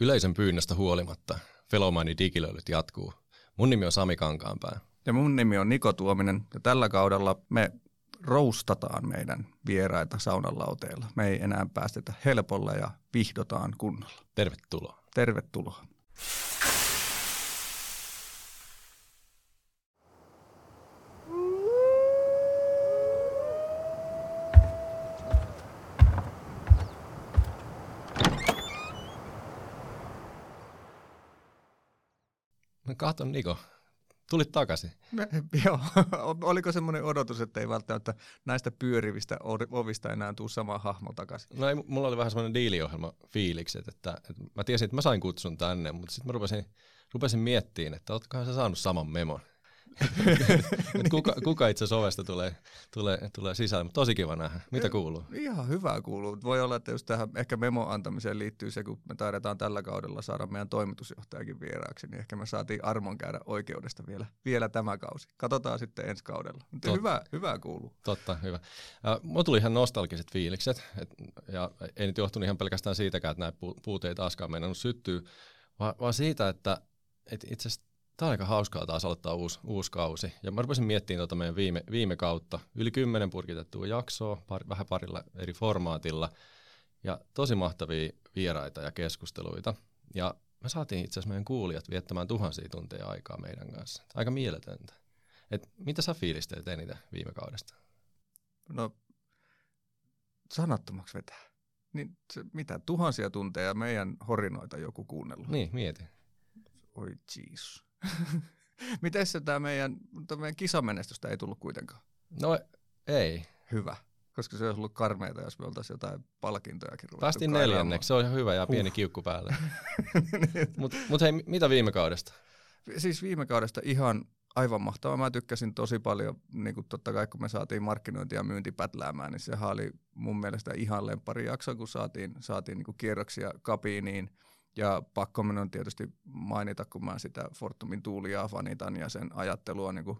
Yleisen pyynnöstä huolimatta Felomaini digilöilyt jatkuu. Mun nimi on Sami Kankaanpää. Ja mun nimi on Niko Tuominen ja tällä kaudella me roustataan meidän vieraita saunan lauteilla. Me ei enää päästetä helpolla ja vihdotaan kunnolla. Tervetuloa. Tervetuloa. Katon Niko, tulit takaisin. Me, joo, oliko semmoinen odotus, että ei välttämättä näistä pyörivistä ovista enää tuu sama hahmo takaisin? No ei, mulla oli vähän semmoinen diiliohjelma fiilikset, että, että mä tiesin, että mä sain kutsun tänne, mutta sitten mä rupesin, rupesin miettimään, että ootkohan sä saanut saman memon. Kuka, kuka itse ovesta tulee, tulee, tulee sisään, mutta tosi kiva nähdä. Mitä kuuluu? Ihan hyvää kuuluu. Voi olla, että just tähän ehkä memo antamiseen liittyy se, kun me taidetaan tällä kaudella saada meidän toimitusjohtajakin vieraaksi, niin ehkä me saatiin armon käydä oikeudesta vielä, vielä tämä kausi. Katsotaan sitten ensi kaudella. Mutta Tot, hyvä, hyvää kuuluu. Totta, hyvä. Uh, mulla tuli ihan nostalgiset fiilikset, et, ja ei nyt johtunut ihan pelkästään siitäkään, että näitä puut ei taaskaan mennä syttyy, vaan, vaan siitä, että et itse asiassa Tämä on aika hauskaa taas aloittaa uusi, uusi kausi. Ja mä rupesin miettimään tuota meidän viime, viime kautta. Yli kymmenen purkitettua jaksoa, par, vähän parilla eri formaatilla. Ja tosi mahtavia vieraita ja keskusteluita. Ja me saatiin itse asiassa meidän kuulijat viettämään tuhansia tunteja aikaa meidän kanssa. Aika mieletöntä. Et mitä sä fiilistelet eniten viime kaudesta? No, sanattomaksi vetää. Niin se, mitä, tuhansia tunteja meidän horinoita joku kuunnellut? Niin, mieti. Oi Jeesus. Miten se tämä meidän, meidän kisamenestystä ei tullut kuitenkaan? No ei. Hyvä. Koska se olisi ollut karmeita, jos me oltaisiin jotain palkintojakin Päästiin neljänneksi, se on ihan hyvä ja pieni huh. kiukku päälle. Mutta mut hei, mitä viime kaudesta? Siis viime kaudesta ihan aivan mahtavaa. Mä tykkäsin tosi paljon, niin kuin totta kai kun me saatiin markkinointia ja myynti pätläämään, niin sehän oli mun mielestä ihan lempari jakso, kun saatiin, saatiin niin kuin kierroksia kabiiniin – ja pakko minun on tietysti mainita, kun mä sitä Fortumin tuulia fanitan ja sen ajattelua niin kuin,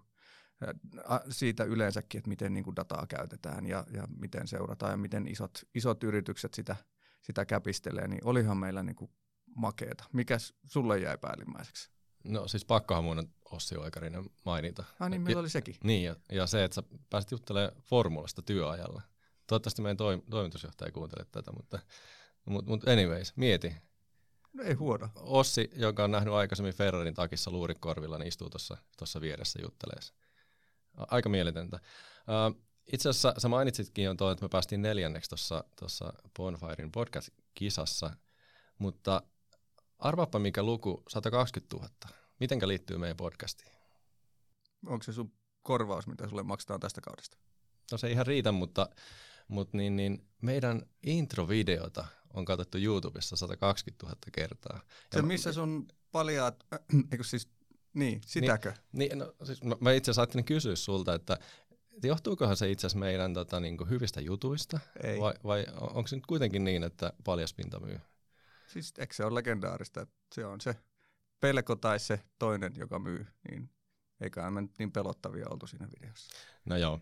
siitä yleensäkin, että miten niin kuin dataa käytetään ja, ja miten seurataan ja miten isot, isot yritykset sitä, sitä käpistelee, niin olihan meillä niin kuin makeeta. Mikäs sulle jäi päällimmäiseksi? No siis pakkohan mun Ossi Oikarinen mainita. Ah niin, meillä oli sekin. Niin, ja, ja se, että sä pääsit juttelemaan formulasta työajalla. Toivottavasti meidän toim, toimitusjohtaja ei kuuntele tätä, mutta, mutta, mutta anyways, mieti, No ei huono. Ossi, joka on nähnyt aikaisemmin Ferrarin takissa luurikorvilla, niin istuu tuossa vieressä jutteleessa. Aika mieletöntä. Uh, itse asiassa sä mainitsitkin jo tuo, että me päästiin neljänneksi tuossa Bonfirein podcast-kisassa, mutta arvaappa mikä luku, 120 000. Mitenkä liittyy meidän podcastiin? Onko se sun korvaus, mitä sulle maksetaan tästä kaudesta? No se ei ihan riitä, mutta, mutta niin, niin meidän introvideota on katsottu YouTubessa 120 000 kertaa. Se missä sun paljaat, äh, eikö siis, niin, sitäkö? Niin, niin no, siis mä, mä itse asiassa ajattelin kysyä sulta, että johtuukohan se itse asiassa meidän tota, niin hyvistä jutuista, Ei. vai, vai onko se nyt kuitenkin niin, että paljaspinta myy? Siis eikö se ole legendaarista, että se on se pelko tai se toinen, joka myy, niin eikä me nyt niin pelottavia oltu siinä videossa. No joo.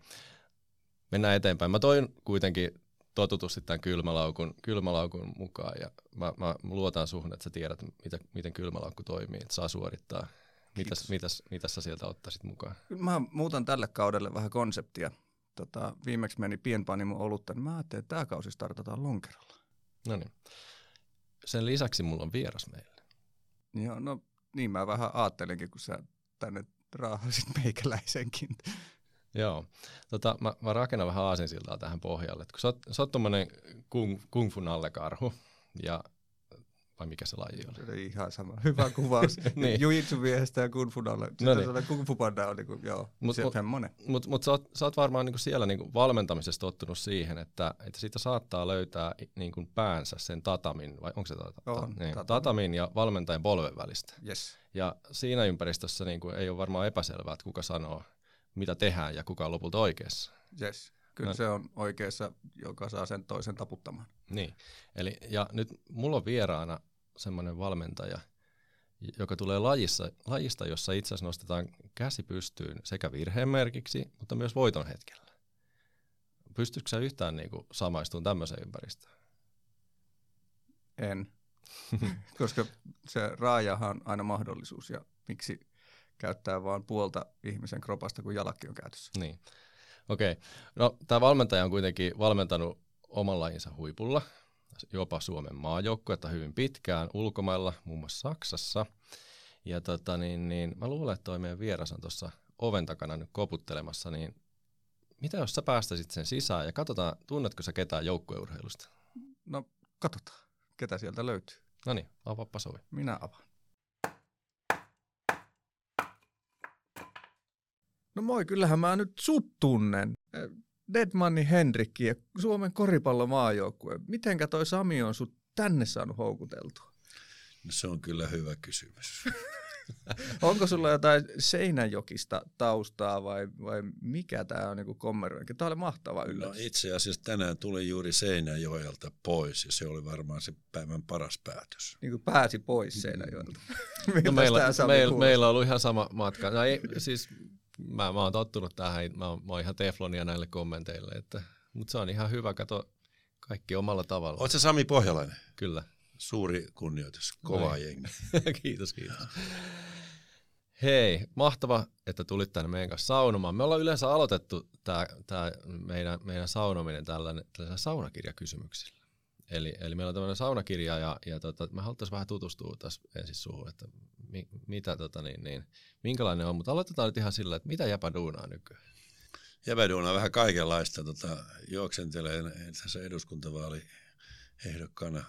Mennään eteenpäin. Mä toin kuitenkin totutusti tämän kylmälaukun, kylmälaukun mukaan ja mä, mä luotan suhun, että sä tiedät, mitä, miten kylmälaukku toimii, että saa suorittaa. Mitäs, mitäs, mitäs sä sieltä ottaisit mukaan? Mä muutan tälle kaudelle vähän konseptia. Tota, viimeksi meni pienpanimo olutta, niin mä ajattelin, että tämä kausi startataan lonkerolla. No niin. Sen lisäksi mulla on vieras meille. Joo, no niin mä vähän ajattelinkin, kun sä tänne raahasit meikäläisenkin. Joo. Tota, mä, mä rakennan vähän aasinsiltaa tähän pohjalle. Et kun sä oot, sä oot tommonen kung, kung fu nallekarhu, ja vai mikä se laji oli? Se ihan sama. Hyvä kuvaus. niin. Jujitsu miehestä ja kung fu nalle. No niin. Kung fu panda on niinku, joo, mut, mut, semmonen. Mutta mut sä, oot, sä oot varmaan niinku siellä niinku valmentamisessa tottunut siihen, että, että siitä saattaa löytää niinku päänsä sen tatamin, vai onko se tata, on, niin, tatamin. tatamin ja valmentajan polven välistä. Yes. Ja siinä ympäristössä niinku ei ole varmaan epäselvää, että kuka sanoo, mitä tehdään ja kuka on lopulta oikeassa. Yes. Kyllä no. se on oikeassa, joka saa sen toisen taputtamaan. Niin, eli ja nyt mulla on vieraana semmoinen valmentaja, joka tulee lajissa, lajista, jossa itse asiassa nostetaan käsi pystyyn sekä virheen merkiksi, mutta myös voiton hetkellä. Pystytkö sä yhtään niin kuin samaistumaan tämmöiseen ympäristöön? En. koska se raajahan on aina mahdollisuus ja miksi käyttää vain puolta ihmisen kropasta, kun jalakki on käytössä. Niin. Okei. Okay. No, tämä valmentaja on kuitenkin valmentanut oman lajinsa huipulla, jopa Suomen maajoukkuetta hyvin pitkään ulkomailla, muun muassa Saksassa. Ja tota, niin, niin, mä luulen, että toi meidän vieras on tuossa oven takana nyt koputtelemassa, niin mitä jos sä päästäisit sen sisään ja katsotaan, tunnetko sä ketään joukkueurheilusta? No, katsotaan, ketä sieltä löytyy. No niin, avaappa sovi. Minä avaan. No moi, kyllähän mä nyt sut tunnen. Deadmanni Henrikki ja Suomen koripallomaajoukkue. Mitenkä toi Sami on sut tänne saanut houkuteltua? No se on kyllä hyvä kysymys. Onko sulla jotain Seinäjokista taustaa vai, vai mikä tämä on niinku kommerointi? Tämä oli mahtava yllätys. No itse asiassa tänään tuli juuri Seinäjoelta pois ja se oli varmaan se päivän paras päätös. Niin kuin pääsi pois Seinäjoelta. no meillä, meillä, meillä on ollut ihan sama matka. No ei, siis mä, mä oon tottunut tähän, mä oon, mä oon ihan teflonia näille kommenteille, että, mutta se on ihan hyvä, kato kaikki omalla tavalla. Oletko Sami Pohjalainen? Kyllä. Suuri kunnioitus, kova Noin. jengi. kiitos, kiitos. Hei, mahtava, että tulit tänne meidän kanssa saunomaan. Me ollaan yleensä aloitettu tämä meidän, meidän saunominen tällainen, tällaisella saunakirjakysymyksillä. Eli, eli meillä on tämmöinen saunakirja ja, ja tota, me haluttaisiin vähän tutustua tässä ensin suuhun, että mi, mitä, tota, niin, niin, minkälainen on. Mutta aloitetaan nyt ihan sillä, että mitä jäpä duunaa nykyään? Jäpä duunaa vähän kaikenlaista. Tota, juoksentelee tässä eduskuntavaali ehdokkaana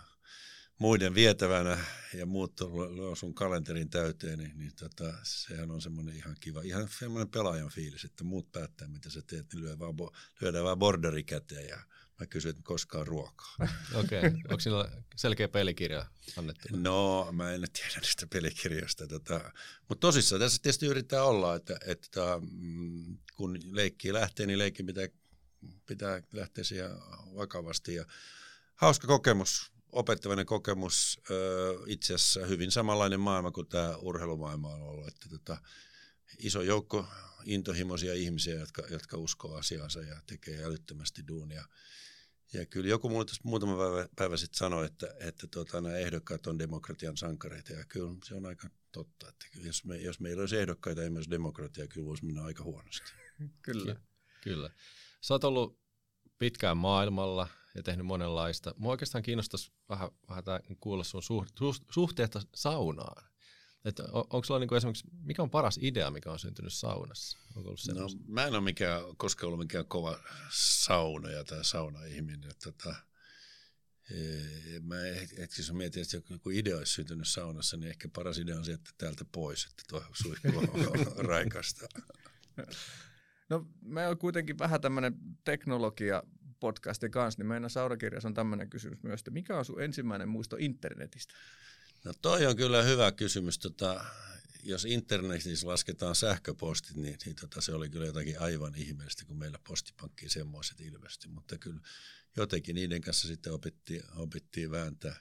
muiden vietävänä ja muut luo sun kalenterin täyteen, niin, niin tota, sehän on semmoinen ihan kiva, ihan semmoinen pelaajan fiilis, että muut päättää mitä sä teet, niin lyö vaan, lyödään vaan borderi käteen ja mä kysyn, että koskaan ruokaa. Okei, okay. onko sillä selkeä pelikirja annettu? No, mä en tiedä niistä pelikirjoista. Tota, mutta tosissaan tässä tietysti yrittää olla, että, että mm, kun leikki lähtee, niin leikki pitää, pitää lähteä siihen vakavasti. Ja hauska kokemus, opettavainen kokemus, itse asiassa hyvin samanlainen maailma kuin tämä urheilumaailma on ollut. Että tota, iso joukko intohimoisia ihmisiä, jotka, jotka uskoo asiansa ja tekee älyttömästi duunia. Ja kyllä joku mulle muutama päivä, päivä sitten sanoi, että, että tota, nämä ehdokkaat on demokratian sankareita. Ja kyllä se on aika totta. Että jos, me, jos meillä olisi ehdokkaita ja myös demokratia, kyllä voisi mennä aika huonosti. kyllä. Kyllä. Sä oot ollut pitkään maailmalla ja tehnyt monenlaista. Mua oikeastaan kiinnostaisi vähän, vähän kuulla sun suhteesta saunaan. Että on, onko sulla niinku esimerkiksi, mikä on paras idea, mikä on syntynyt saunassa? Onko ollut no, mä en ole mikään, koskaan ollut mikään kova saunoja tai sauna-ihminen. Tota, e, mä ehkä jos mietin, että joku idea olisi syntynyt saunassa, niin ehkä paras idea on se, että täältä pois, että tuo suihku on raikasta. No me on kuitenkin vähän tämmöinen teknologia podcasti kanssa, niin meidän saurakirjassa on tämmöinen kysymys myös, että mikä on sun ensimmäinen muisto internetistä? No toi on kyllä hyvä kysymys. Tota, jos internetissä lasketaan sähköpostit, niin, niin tota, se oli kyllä jotakin aivan ihmeellistä, kun meillä postipankkiin semmoiset ilmestyi. Mutta kyllä jotenkin niiden kanssa sitten opittiin, opittiin vääntää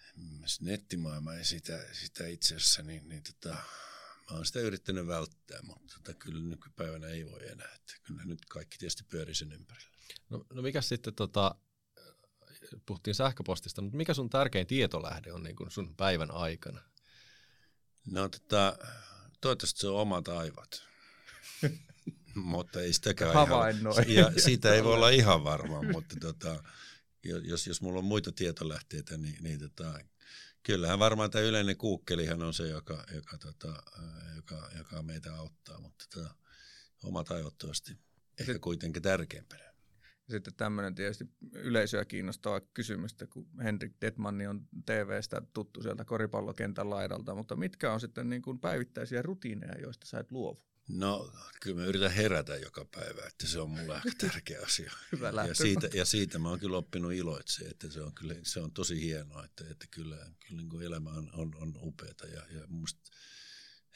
nettimaailmaa ja sitä, sitä itse asiassa, niin, niin tota, mä oon sitä yrittänyt välttää, mutta tota, kyllä nykypäivänä ei voi enää. Että kyllä nyt kaikki tietysti pyörii sen ympärillä. No, no mikä sitten tota, puhuttiin sähköpostista, mutta mikä sun tärkein tietolähde on niin kuin sun päivän aikana? No tota, toivottavasti se on omat aivot. mutta ei sitäkään ihan, ja siitä ei voi olla ihan varma, mutta tota, jos, jos mulla on muita tietolähteitä, niin, niin tota, kyllähän varmaan tämä yleinen kuukkelihan on se, joka, joka, tota, joka, joka meitä auttaa, mutta tota, omat aivot ehkä kuitenkin tärkeimpänä. Sitten tämmöinen tietysti yleisöä kiinnostava kysymys, kun Henrik Detmanni on TV-stä tuttu sieltä koripallokentän laidalta, mutta mitkä on sitten niin kuin päivittäisiä rutiineja, joista sä et luovu? No, kyllä mä yritän herätä joka päivä, että se on mulle aika tärkeä asia. Hyvä ja, siitä, ja siitä mä oon kyllä oppinut iloitse, että se on, kyllä, se on tosi hienoa, että, että kyllä, kyllä niin kuin elämä on, on, on upeata ja, ja musta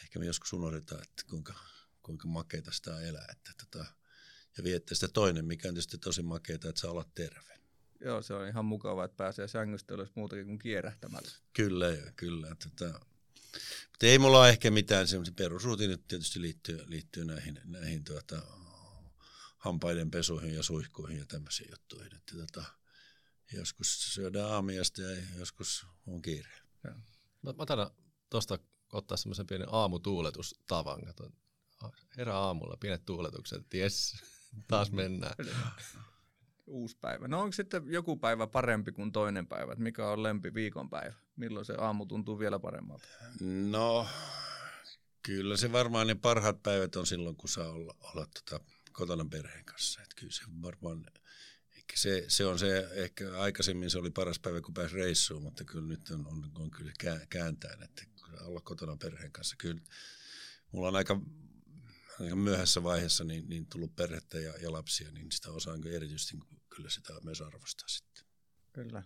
ehkä me joskus unohdetaan, että kuinka, kuinka makeita sitä elää, että tota, ja viettää sitä toinen, mikä on tietysti tosi makeaa, että saa olla terve. Joo, se on ihan mukavaa, että pääsee sängystä ylös muutakin kuin kierähtämällä. Kyllä, kyllä. Tota, mutta ei mulla ole ehkä mitään semmoisia perusrutiinit tietysti liittyy, liittyy näihin, näihin tuota, hampaiden pesuihin ja suihkuihin ja tämmöisiin juttuihin. Että tota, joskus syödään aamiasta ja joskus on kiire. Mä, mä taidan tuosta ottaa semmoisen pienen aamutuuletustavan. Kato, herää aamulla, pienet tuuletukset, jes, taas mennään. Uusi päivä. No onko sitten joku päivä parempi kuin toinen päivä? Mikä on lempi viikonpäivä? Milloin se aamu tuntuu vielä paremmalta? No, kyllä se varmaan ne parhaat päivät on silloin, kun saa olla, olla tota, kotona perheen kanssa. Et kyllä se varmaan, ehkä se, se on se, ehkä aikaisemmin se oli paras päivä, kun pääsi reissuun, mutta kyllä nyt on, on, on kyllä kääntäen, että olla kotona perheen kanssa. Kyllä mulla on aika myöhässä vaiheessa niin, niin tullut perhettä ja, ja lapsia, niin sitä osaan erityisesti kyllä sitä myös arvostaa sitten. Kyllä.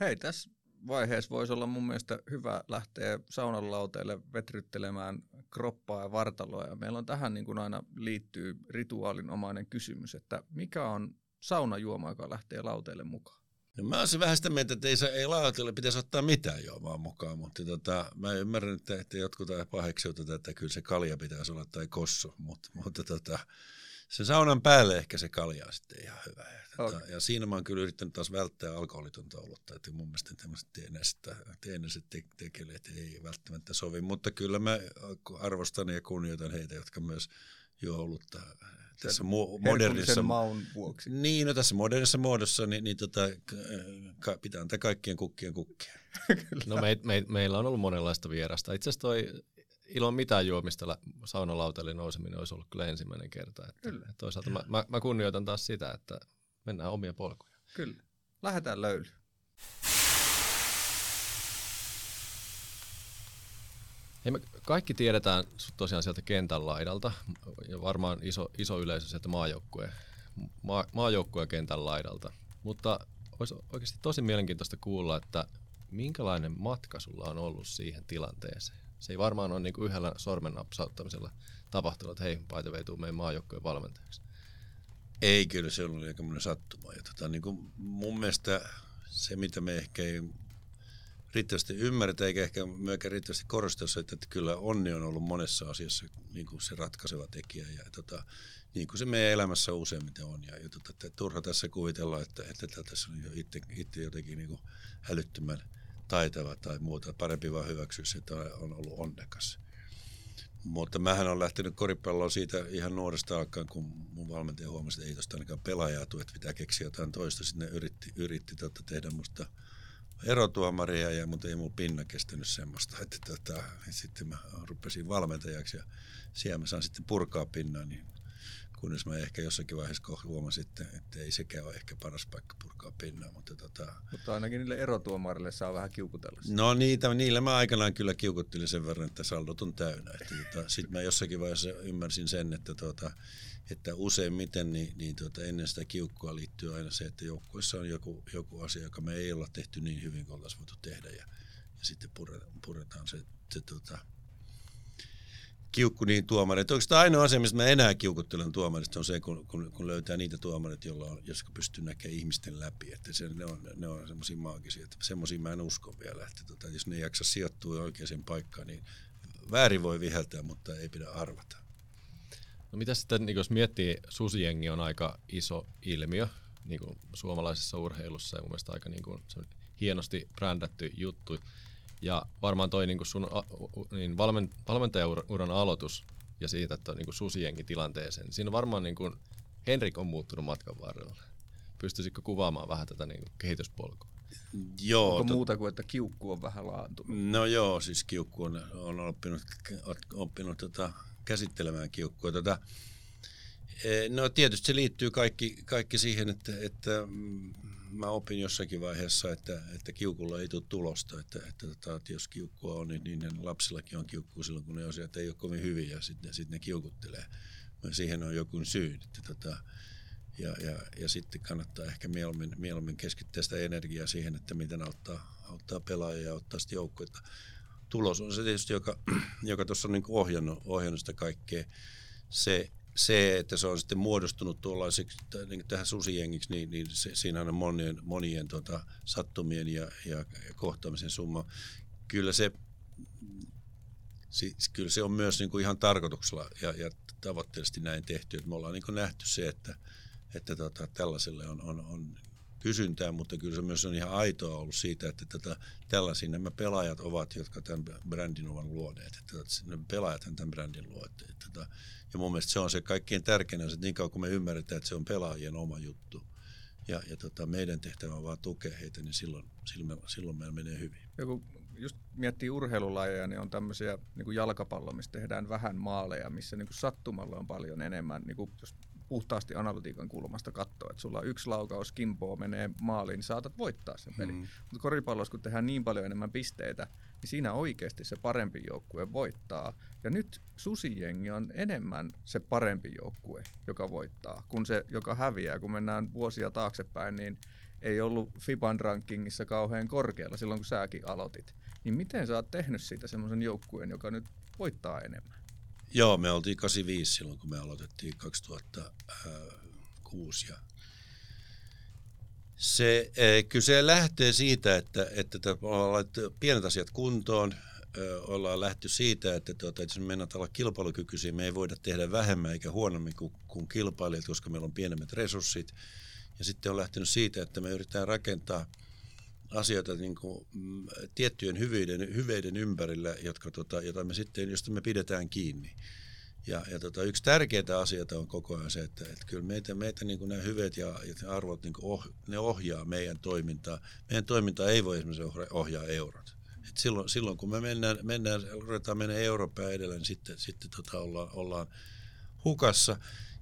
Hei, tässä vaiheessa voisi olla mun mielestä hyvä lähteä saunan lauteelle vetryttelemään kroppaa ja vartaloa. Ja meillä on tähän niin kuin aina liittyy rituaalinomainen kysymys, että mikä on saunajuoma, joka lähtee lauteelle mukaan? No mä olisin vähän sitä mieltä, että ei, ei lauteelle pitäisi ottaa mitään juomaa mukaan, mutta tota, mä ymmärrän, että, että jotkut paheksivat tätä, että kyllä se kalja pitäisi olla tai kossu, mutta, mutta tota, se saunan päälle ehkä se kalja on sitten ihan hyvä. Ja, okay. ja siinä mä oon kyllä yrittänyt taas välttää alkoholitonta olutta, että mun mielestä tämmöiset teenäiset te, tekeleet ei välttämättä sovi, mutta kyllä mä arvostan ja kunnioitan heitä, jotka myös juo olutta tässä mo- modernissa maun vuoksi. Niin, no tässä modernissa muodossa niin, niin tota, ka, pitää antaa kaikkien kukkien kukkia. no me, me, meillä on ollut monenlaista vierasta. Itse asiassa toi ilman mitään juomista saunalautalle nouseminen olisi ollut kyllä ensimmäinen kerta. Että, kyllä. Että toisaalta mä, mä, mä kunnioitan taas sitä, että mennään omia polkuja. Kyllä. Lähdetään löylyyn. Hei, me kaikki tiedetään tosiaan sieltä kentän laidalta ja varmaan iso, iso yleisö sieltä maajoukkueen, maa, maajoukkueen kentän laidalta. Mutta olisi oikeasti tosi mielenkiintoista kuulla, että minkälainen matka sulla on ollut siihen tilanteeseen? Se ei varmaan ole niin yhdellä sormen napsauttamisella tapahtunut, että hei, by the way, tuu meidän maajoukkojen valmentajaksi. Ei, kyllä se oli aika sattuma. Ja tota, niin mun mielestä se, mitä me ehkä ei riittävästi ymmärretä, eikä ehkä myöskään riittävästi korosteta, että, että kyllä onni on ollut monessa asiassa niin kuin se ratkaiseva tekijä. Ja tota, niin kuin se meidän elämässä useimmiten on. Ja, ja tota, että turha tässä kuvitella, että, että, tässä on jo itse, itse jotenkin niin kuin älyttömän taitava tai muuta. Parempi vaan hyväksyä se, että on ollut onnekas. Mutta mähän on lähtenyt koripalloon siitä ihan nuoresta alkaen, kun mun valmentaja huomasi, että ei tuosta ainakaan pelaajaa tule, että pitää keksiä jotain toista. Sitten ne yritti, yritti tota, tehdä musta erotuomaria, ja, mutta ei mun pinna kestänyt semmoista. Että, tota, sitten mä rupesin valmentajaksi ja siellä mä saan sitten purkaa pinnaa, niin kunnes mä ehkä jossakin vaiheessa huomasin, että, että ei sekään ole ehkä paras paikka purkaa pinnaa. Mutta, tota... mutta ainakin niille erotuomarille saa vähän kiukutella. No niitä, niille mä aikanaan kyllä kiukuttelin sen verran, että saldot on täynnä. Tota, Sitten mä jossakin vaiheessa ymmärsin sen, että, tota, että useimmiten niin, niin tota, ennen sitä kiukkua liittyy aina se, että joukkueessa on joku, joku asia, joka me ei olla tehty niin hyvin kuin oltaisiin voitu tehdä. Ja, ja sitten puretaan se, se tota, kiukku niin tuomareita. Oikeastaan ainoa asia, mistä mä enää kiukuttelen tuomarista, on se, kun, kun, kun löytää niitä tuomareita, joilla on, jotka pystyy näkemään ihmisten läpi. Että se, ne on, ne on semmoisia maagisia. Että semmoisia mä en usko vielä. Että tota, jos ne ei jaksa sijoittua oikeaan paikkaan, niin väärin voi viheltää, mutta ei pidä arvata. No mitä sitten, niin jos miettii, susijengi on aika iso ilmiö niin kuin suomalaisessa urheilussa ja mun mielestä aika niin kuin, hienosti brändätty juttu. Ja varmaan toi niin sun niin valmen, valmentajauran aloitus ja siitä, että niin susiengi tilanteeseen, siinä on varmaan niin kuin Henrik on muuttunut matkan varrella. Pystyisikö kuvaamaan vähän tätä niin kehityspolkua? Joo. Onko to... muuta kuin, että kiukku on vähän laantunut? No joo, siis kiukku on, on oppinut, oppinut tota, käsittelemään kiukkua. Tota, e, no tietysti se liittyy kaikki, kaikki siihen, että, että mm, mä opin jossakin vaiheessa, että, että kiukulla ei tule tulosta. Että, että, tota, että jos kiukkua on, niin, niin lapsillakin on kiukkua silloin, kun ne asiat ei ole kovin hyviä ja sitten sit ne kiukuttelee. Siihen on joku syy. Että, tota, ja, ja, ja sitten kannattaa ehkä mieluummin, mieluummin keskittää sitä energiaa siihen, että miten auttaa, auttaa pelaajia ja auttaa sitä joukkoita. Tulos on se tietysti, joka, joka tuossa on niin ohjannut, ohjannut sitä kaikkea. Se, se, että se on sitten muodostunut tuollaiseksi niin tähän susijengiksi, niin, niin se, siinä on monien, monien tota, sattumien ja, ja, ja kohtaamisen summa. Kyllä se, siis, kyllä se on myös niin kuin ihan tarkoituksella ja, ja tavoitteellisesti näin tehty. Että me ollaan niin kuin nähty se, että, että tota, tällaiselle on, on, on kysyntää, mutta kyllä se myös on ihan aitoa ollut siitä, että tätä, tällaisia nämä pelaajat ovat, jotka tämän brändin ovat luoneet. Että ne pelaajat tämän brändin luo. Että, että, ja mun mielestä se on se kaikkein tärkein että niin kauan kun me ymmärretään, että se on pelaajien oma juttu, ja, ja tota, meidän tehtävä on vaan tukea heitä, niin silloin, silloin, silloin meillä menee hyvin. Joku just miettii urheilulajeja, niin on tämmöisiä niin kuin jalkapallo, missä tehdään vähän maaleja, missä niin kuin sattumalla on paljon enemmän, niin kuin jos puhtaasti analytiikan kulmasta katsoa, että sulla on yksi laukaus, kimpoo menee maaliin, niin saatat voittaa sen pelin. Mm. Mutta koripallossa, kun tehdään niin paljon enemmän pisteitä, niin siinä oikeasti se parempi joukkue voittaa. Ja nyt susijengi on enemmän se parempi joukkue, joka voittaa, kuin se, joka häviää. Kun mennään vuosia taaksepäin, niin ei ollut FIBAn rankingissa kauhean korkealla silloin, kun säkin aloitit. Niin miten sä oot tehnyt siitä semmoisen joukkueen, joka nyt voittaa enemmän? Joo, me oltiin 85 silloin, kun me aloitettiin 2006. Ja se, e, kyllä se lähtee siitä, että, että ollaan pienet asiat kuntoon, ollaan lähty siitä, että, tuota, että jos me mennään olla kilpailukykyisiä, me ei voida tehdä vähemmän eikä huonommin kuin, kuin kilpailijat, koska meillä on pienemmät resurssit. Ja sitten on lähtenyt siitä, että me yritetään rakentaa – asioita niin kuin, mm, tiettyjen hyveiden, hyveiden ympärillä, jotka, tota, jota me sitten, josta me pidetään kiinni. Ja, ja tota, yksi tärkeitä asioita on koko ajan se, että, että kyllä meitä, meitä niin kuin nämä hyveet ja, ja arvot niin kuin oh, ne ohjaa meidän toimintaa. Meidän toiminta ei voi esimerkiksi ohjaa eurot. Et silloin, silloin kun me mennään, mennään ruvetaan mennä Eurooppaan edellä, niin sitten, sitten tota ollaan, ollaan hukassa.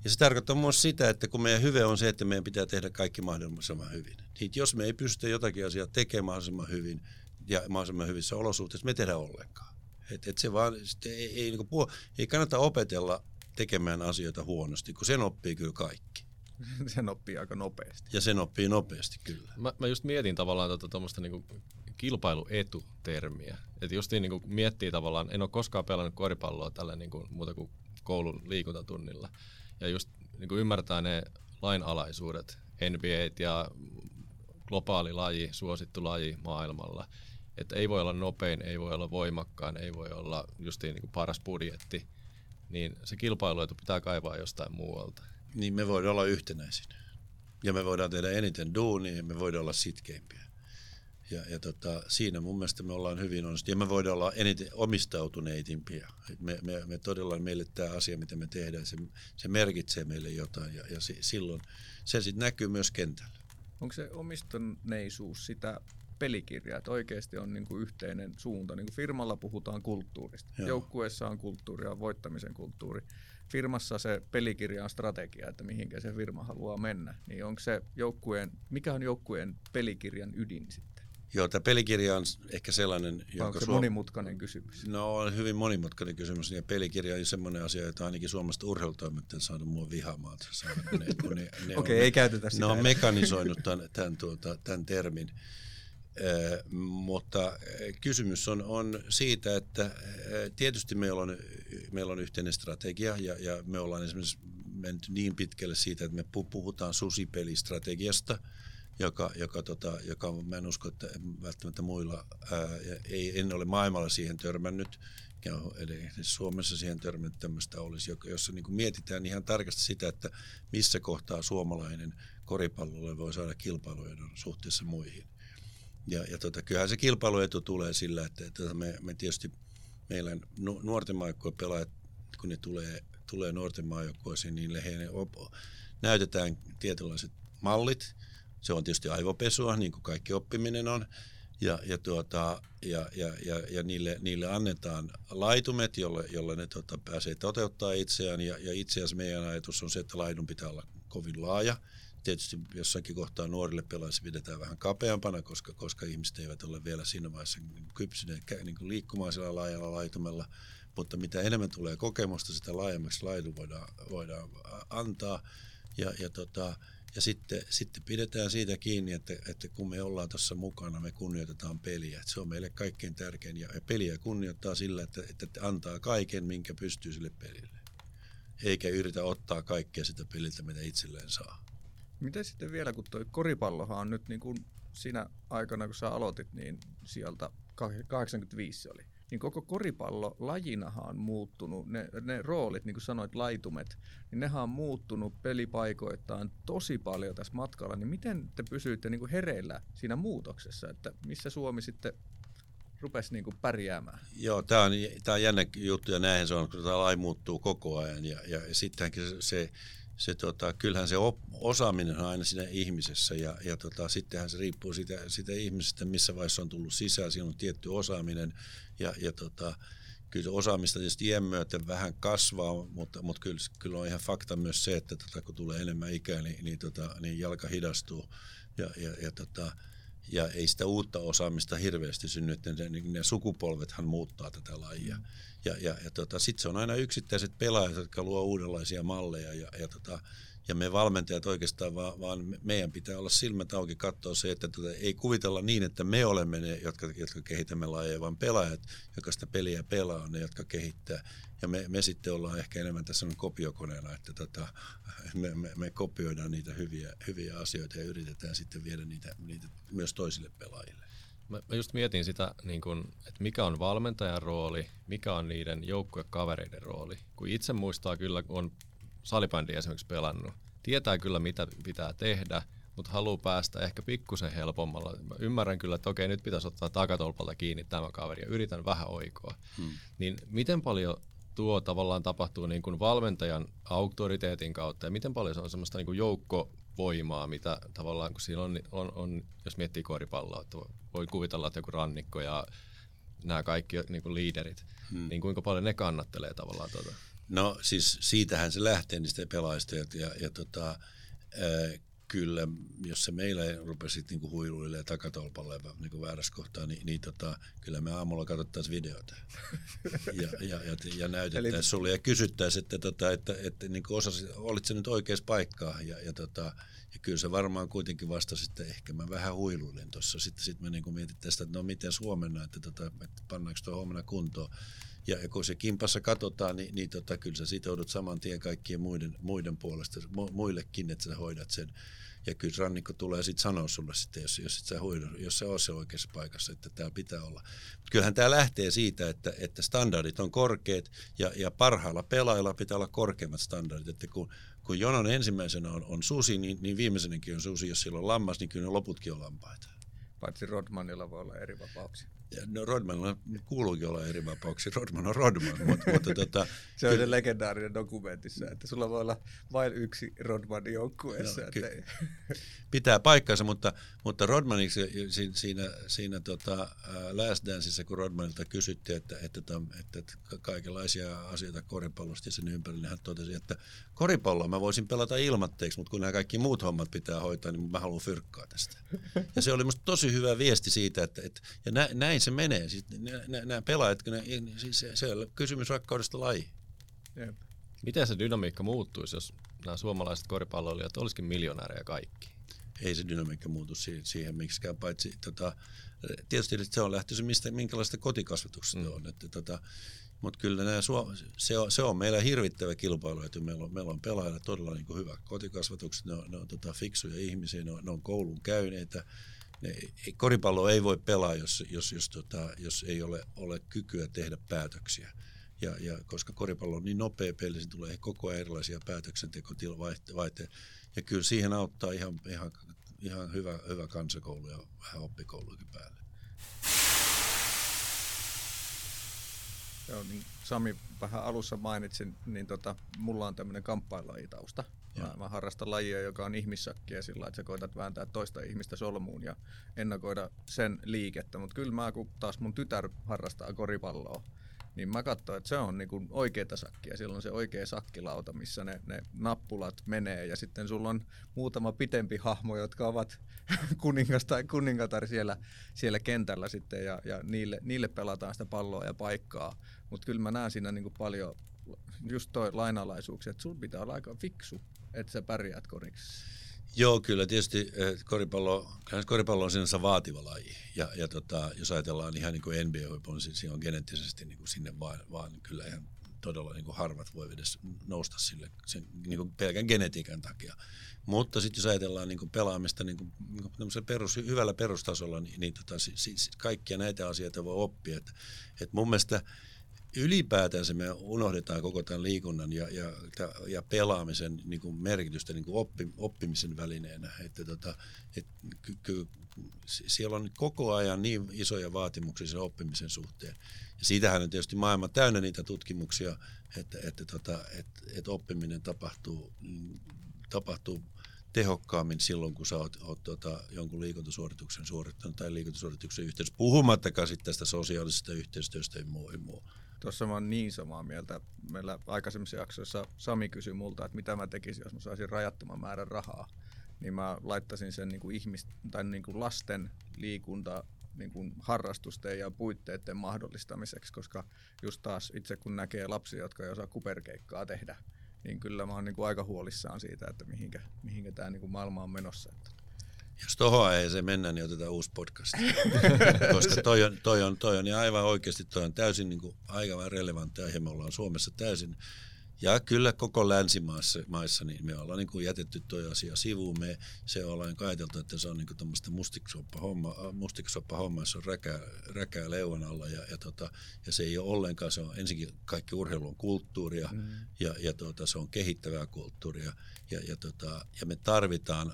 Ja se tarkoittaa myös sitä, että kun meidän hyve on se, että meidän pitää tehdä kaikki mahdollisimman hyvin. Niin jos me ei pystytä jotakin asiaa tekemään mahdollisimman hyvin ja mahdollisimman hyvissä olosuhteissa, me ei tehdä ollenkaan. Et, et se vaan, ei, ei, niin puh- ei kannata opetella tekemään asioita huonosti, kun sen oppii kyllä kaikki. sen oppii aika nopeasti. Ja sen oppii nopeasti kyllä. Mä, mä just mietin tavallaan tuota niinku kilpailuetutermiä. Että just niin kuin miettii tavallaan, en ole koskaan pelannut koripalloa tällä niin kuin, muuta kuin koulun liikuntatunnilla ja just niin kuin ymmärtää ne lainalaisuudet, NBA ja globaali laji, suosittu laji maailmalla. Että ei voi olla nopein, ei voi olla voimakkaan, ei voi olla just niin kuin paras budjetti, niin se kilpailuetu pitää kaivaa jostain muualta. Niin me voidaan olla yhtenäisin. Ja me voidaan tehdä eniten duunia ja me voidaan olla sitkeimpiä. Ja, ja tota, siinä mun mielestä me ollaan hyvin onnistuneet. Ja me voidaan olla eniten omistautuneitimpia. Me, me, me todella, meille tämä asia, mitä me tehdään, se, se merkitsee meille jotain. Ja, ja se, silloin se sitten näkyy myös kentällä. Onko se omistuneisuus sitä pelikirjaa, että oikeasti on niin kuin yhteinen suunta. Niin kuin firmalla puhutaan kulttuurista. Joo. Joukkueessa on kulttuuri ja voittamisen kulttuuri. Firmassa se pelikirja on strategia, että mihinkä se firma haluaa mennä. Niin onko se joukkueen, mikä on joukkueen pelikirjan ydin sitten? Joo, tämä pelikirja on ehkä sellainen... Onko se Suom... monimutkainen kysymys? No on hyvin monimutkainen kysymys ja pelikirja on semmoinen asia, että ainakin Suomesta urheilutoimittajat saanut mua vihaamaan. Okei, okay, ei käytetä sitä. Ne on mekanisoinut tämän, tämän, tuota, tämän termin. Eh, mutta kysymys on, on siitä, että tietysti meillä on, meillä on yhteinen strategia ja, ja me ollaan esimerkiksi menty niin pitkälle siitä, että me puhutaan susipelistrategiasta – joka, joka, tota, joka mä en usko, että välttämättä muilla, ää, ei, en ole maailmalla siihen törmännyt, eli Suomessa siihen törmännyt tämmöistä olisi, jossa niin kuin mietitään ihan tarkasti sitä, että missä kohtaa suomalainen koripallolle voi saada kilpailuedun suhteessa muihin. Ja, ja tota, kyllähän se kilpailuetu tulee sillä, että, että me, me tietysti meillä nuorten maajoukkueen pelaajat, kun ne tulee, tulee nuorten maajoukkueisiin, niin heille näytetään tietynlaiset mallit, se on tietysti aivopesua, niin kuin kaikki oppiminen on. Ja, ja, tuota, ja, ja, ja, ja niille, niille annetaan laitumet, jolle, jolle ne tota, pääsee toteuttaa itseään. Ja, ja itse asiassa meidän ajatus on se, että laidun pitää olla kovin laaja. Tietysti jossakin kohtaa nuorille pelaajille pidetään vähän kapeampana, koska, koska ihmiset eivät ole vielä siinä vaiheessa kypsyneet niin kuin liikkumaan sillä laajalla laitumella. Mutta mitä enemmän tulee kokemusta, sitä laajemmaksi laidun voidaan, voidaan antaa. Ja, ja tota, ja sitten, sitten pidetään siitä kiinni, että, että kun me ollaan tuossa mukana, me kunnioitetaan peliä. Että se on meille kaikkein tärkein. Ja, ja peliä kunnioittaa sillä, että, että antaa kaiken, minkä pystyy sille pelille. Eikä yritä ottaa kaikkea sitä peliltä, mitä itselleen saa. Miten sitten vielä, kun tuo koripallohan on nyt niin kuin siinä aikana, kun sä aloitit, niin sieltä 85 oli. Niin koko koripallo lajinahan on muuttunut, ne, ne roolit, niin kuin sanoit, laitumet, niin nehän on muuttunut pelipaikoittain tosi paljon tässä matkalla, niin miten te pysyitte niin kuin hereillä siinä muutoksessa, että missä Suomi sitten rupesi niin kuin pärjäämään. Joo, tämä on, tää on jännä juttu ja näinhän se on, kun tämä laji muuttuu koko ajan ja, ja sittenkin se, se, se tota, kyllähän se op, osaaminen on aina siinä ihmisessä ja, ja tota, sittenhän se riippuu siitä, siitä ihmisestä, missä vaiheessa on tullut sisään, siinä on tietty osaaminen ja, ja tota, kyllä osaamista tietysti iän myöten vähän kasvaa, mutta, mutta kyllä, kyllä on ihan fakta myös se, että tota, kun tulee enemmän ikää, niin, niin, tota, niin jalka hidastuu ja, ja, ja tota, ja ei sitä uutta osaamista hirveästi synny, että ne, ne sukupolvethan muuttaa tätä lajia. Mm. Ja, ja, ja tota, sitten se on aina yksittäiset pelaajat, jotka luo uudenlaisia malleja ja, ja tota, ja me valmentajat oikeastaan vaan, vaan meidän pitää olla silmät auki katsoa se, että tuota, ei kuvitella niin, että me olemme ne, jotka, jotka kehitämme lajeja, vaan pelaajat, jotka sitä peliä pelaa, on ne, jotka kehittää. Ja me, me sitten ollaan ehkä enemmän tässä kopiokoneena, että tota, me, me, me kopioidaan niitä hyviä, hyviä asioita ja yritetään sitten viedä niitä, niitä myös toisille pelaajille. Mä, mä just mietin sitä, niin kun, että mikä on valmentajan rooli, mikä on niiden joukkuekavereiden rooli. Kun itse muistaa kyllä, kun on salibändiä esimerkiksi pelannut, tietää kyllä mitä pitää tehdä, mutta haluaa päästä ehkä pikkusen helpommalla. Mä ymmärrän kyllä, että okei, nyt pitäisi ottaa takatolpalta kiinni tämä kaveri ja yritän vähän oikoa. Hmm. Niin miten paljon tuo tavallaan tapahtuu niin kuin valmentajan auktoriteetin kautta ja miten paljon se on semmoista niin kuin joukkovoimaa, mitä tavallaan kun siinä on, on, on jos miettii koripalloa, että voi kuvitella, että joku rannikko ja nämä kaikki niin kuin liiderit, hmm. niin kuinka paljon ne kannattelee tavallaan tuota? No siis siitähän se lähtee niistä pelaajista ja, ja, ja tota, kyllä, jos se meillä rupesi niin huiluille ja takatolpalle niin väärässä kohtaa, niin, niin tota, kyllä me aamulla katsottaisiin videota ja, ja, ja, ja näytettäisiin sulle ja kysyttäisiin, että, tota, että, että, että niin osasi, olit se nyt oikeassa paikkaa ja, ja, tota, ja kyllä se varmaan kuitenkin vastasi, että ehkä mä vähän huiluilin tuossa. Sitten sit me niin mietittäisiin, että no miten huomenna, että, tota, että pannaanko tuo huomenna kuntoon. Ja, kun se kimpassa katsotaan, niin, niin tota, kyllä sä sitoudut saman tien kaikkien muiden, muiden puolesta, mu, muillekin, että sä hoidat sen. Ja kyllä rannikko tulee sitten sanoa sulle sitten, jos, jos, et sä hoida, jos sä oot se oikeassa paikassa, että tämä pitää olla. Mutta kyllähän tämä lähtee siitä, että, että standardit on korkeat ja, ja parhailla pelaajilla pitää olla korkeimmat standardit. Että kun, kun jonon ensimmäisenä on, on susi, niin, niin viimeisenäkin on susi. Jos sillä on lammas, niin kyllä ne loputkin on lampaita. Paitsi Rodmanilla voi olla eri vapauksia. No Rodmanilla kuuluukin olla eri vapauksia. Rodman on Rodman. mutta, mutta tota, se on se legendaarinen dokumentissa, että sulla voi olla vain yksi Rodman joukkueessa. No, että ei. Pitää paikkansa, mutta, mutta Rodmaniksi siinä, siinä tota, Last Danceissa, kun Rodmanilta kysyttiin, että, että, että, että kaikenlaisia asioita koripallosta ja sen ympärillä, niin hän totesi, että koripalloa mä voisin pelata ilmatteeksi, mutta kun nämä kaikki muut hommat pitää hoitaa, niin mä haluan fyrkkaa tästä. Ja se oli musta tosi hyvä viesti siitä, että, että ja näin se menee. Siis nämä pelaajat, ne, siis se, se on kysymys rakkaudesta laji. Jep. Miten se dynamiikka muuttuisi, jos nämä suomalaiset koripalloilijat olisikin miljonäärejä kaikki? Ei se dynamiikka muutu siihen, siihen miksikään, paitsi tota, tietysti se on lähtöisin mistä, minkälaista kotikasvatuksesta mm. on. Että, tota, mutta kyllä nämä, se, on, se on meillä hirvittävä kilpailu, että meillä on, meillä on pelaajilla todella niin kuin hyvä kotikasvatukset, ne on, ne on tota, fiksuja ihmisiä, ne on, ne on koulun käyneitä, ne, koripallo ei voi pelaa, jos, jos, jos, tota, jos ei ole, ole kykyä tehdä päätöksiä. Ja, ja koska koripallo on niin nopea peli, niin tulee koko ajan erilaisia päätöksentekovaihteita. Ja kyllä siihen auttaa ihan, ihan, ihan hyvä, hyvä kansakoulu ja vähän oppikouluakin päälle. Joo, niin Sami vähän alussa mainitsin, niin tota, mulla on tämmöinen Mä, mä harrastan lajia, joka on ihmissakkia sillä että sä koetat vääntää toista ihmistä solmuun ja ennakoida sen liikettä. Mutta kyllä mä, kun taas mun tytär harrastaa koripalloa, niin mä katsoin, että se on niinku oikeita sakkia. Siellä on se oikea sakkilauta, missä ne, ne nappulat menee ja sitten sulla on muutama pitempi hahmo, jotka ovat kuningas tai kuningatar siellä, siellä kentällä sitten ja, ja niille, niille pelataan sitä palloa ja paikkaa. Mutta kyllä mä näen siinä niinku paljon just toi lainalaisuuksia, että sun pitää olla aika fiksu, että sä pärjäät koriksessa. Joo, kyllä tietysti eh, koripallo, koripallo on sinänsä vaativa laji. Ja, ja tota, jos ajatellaan ihan niin kuin NBA-huipun, niin siinä on geneettisesti niin kuin sinne vaan, vaan kyllä ihan todella niin kuin harvat voi edes nousta sille sen niin kuin pelkän genetiikan takia. Mutta sitten jos ajatellaan niin kuin pelaamista niin kuin, niin kuin perus, hyvällä perustasolla, niin, niin tota, si, si, kaikkia näitä asioita voi oppia. Et, et mun mielestä ylipäätänsä me unohdetaan koko tämän liikunnan ja, ja, ja pelaamisen niin kuin merkitystä niin kuin oppi, oppimisen välineenä. Että tota, et, ky, ky, siellä on koko ajan niin isoja vaatimuksia sen oppimisen suhteen. Ja siitähän on tietysti maailma täynnä niitä tutkimuksia, että, että, tota, että, että oppiminen tapahtuu, tapahtuu tehokkaammin silloin, kun sä oot, oot tota, jonkun liikuntasuorituksen suorittanut tai liikuntasuorituksen yhteydessä, puhumattakaan sitten tästä sosiaalisesta yhteistyöstä ja muu. muu. Tuossa mä oon niin samaa mieltä. Meillä aikaisemmissa jaksoissa Sami kysyi multa, että mitä mä tekisin, jos mä saisin rajattoman määrän rahaa. Niin mä laittaisin sen niin kuin ihmis- tai niin kuin lasten liikunta niin kuin harrastusten ja puitteiden mahdollistamiseksi, koska just taas itse kun näkee lapsia, jotka ei osaa kuperkeikkaa tehdä, niin kyllä mä oon niin kuin aika huolissaan siitä, että mihinkä, mihinkä tämä niin kuin maailma on menossa. Että jos tohon ei se mennä, niin otetaan uusi podcast. Koska toi on, toi on, toi on ja aivan oikeasti toi on täysin niin kuin, aivan relevantti aihe. Me ollaan Suomessa täysin ja kyllä koko länsimaissa maissa, niin me ollaan niin kuin jätetty tuo asia sivuun. Me se ollaan ajateltu, että se on niin tämmöistä mustiksoppa-homma, mustiksoppa-homma, jossa on räkää, räkää leuan alla. Ja, ja, tota, ja, se ei ole ollenkaan, se on ensinnäkin kaikki urheilu on kulttuuria mm. ja, ja tota, se on kehittävää kulttuuria. Ja, ja, tota, ja me tarvitaan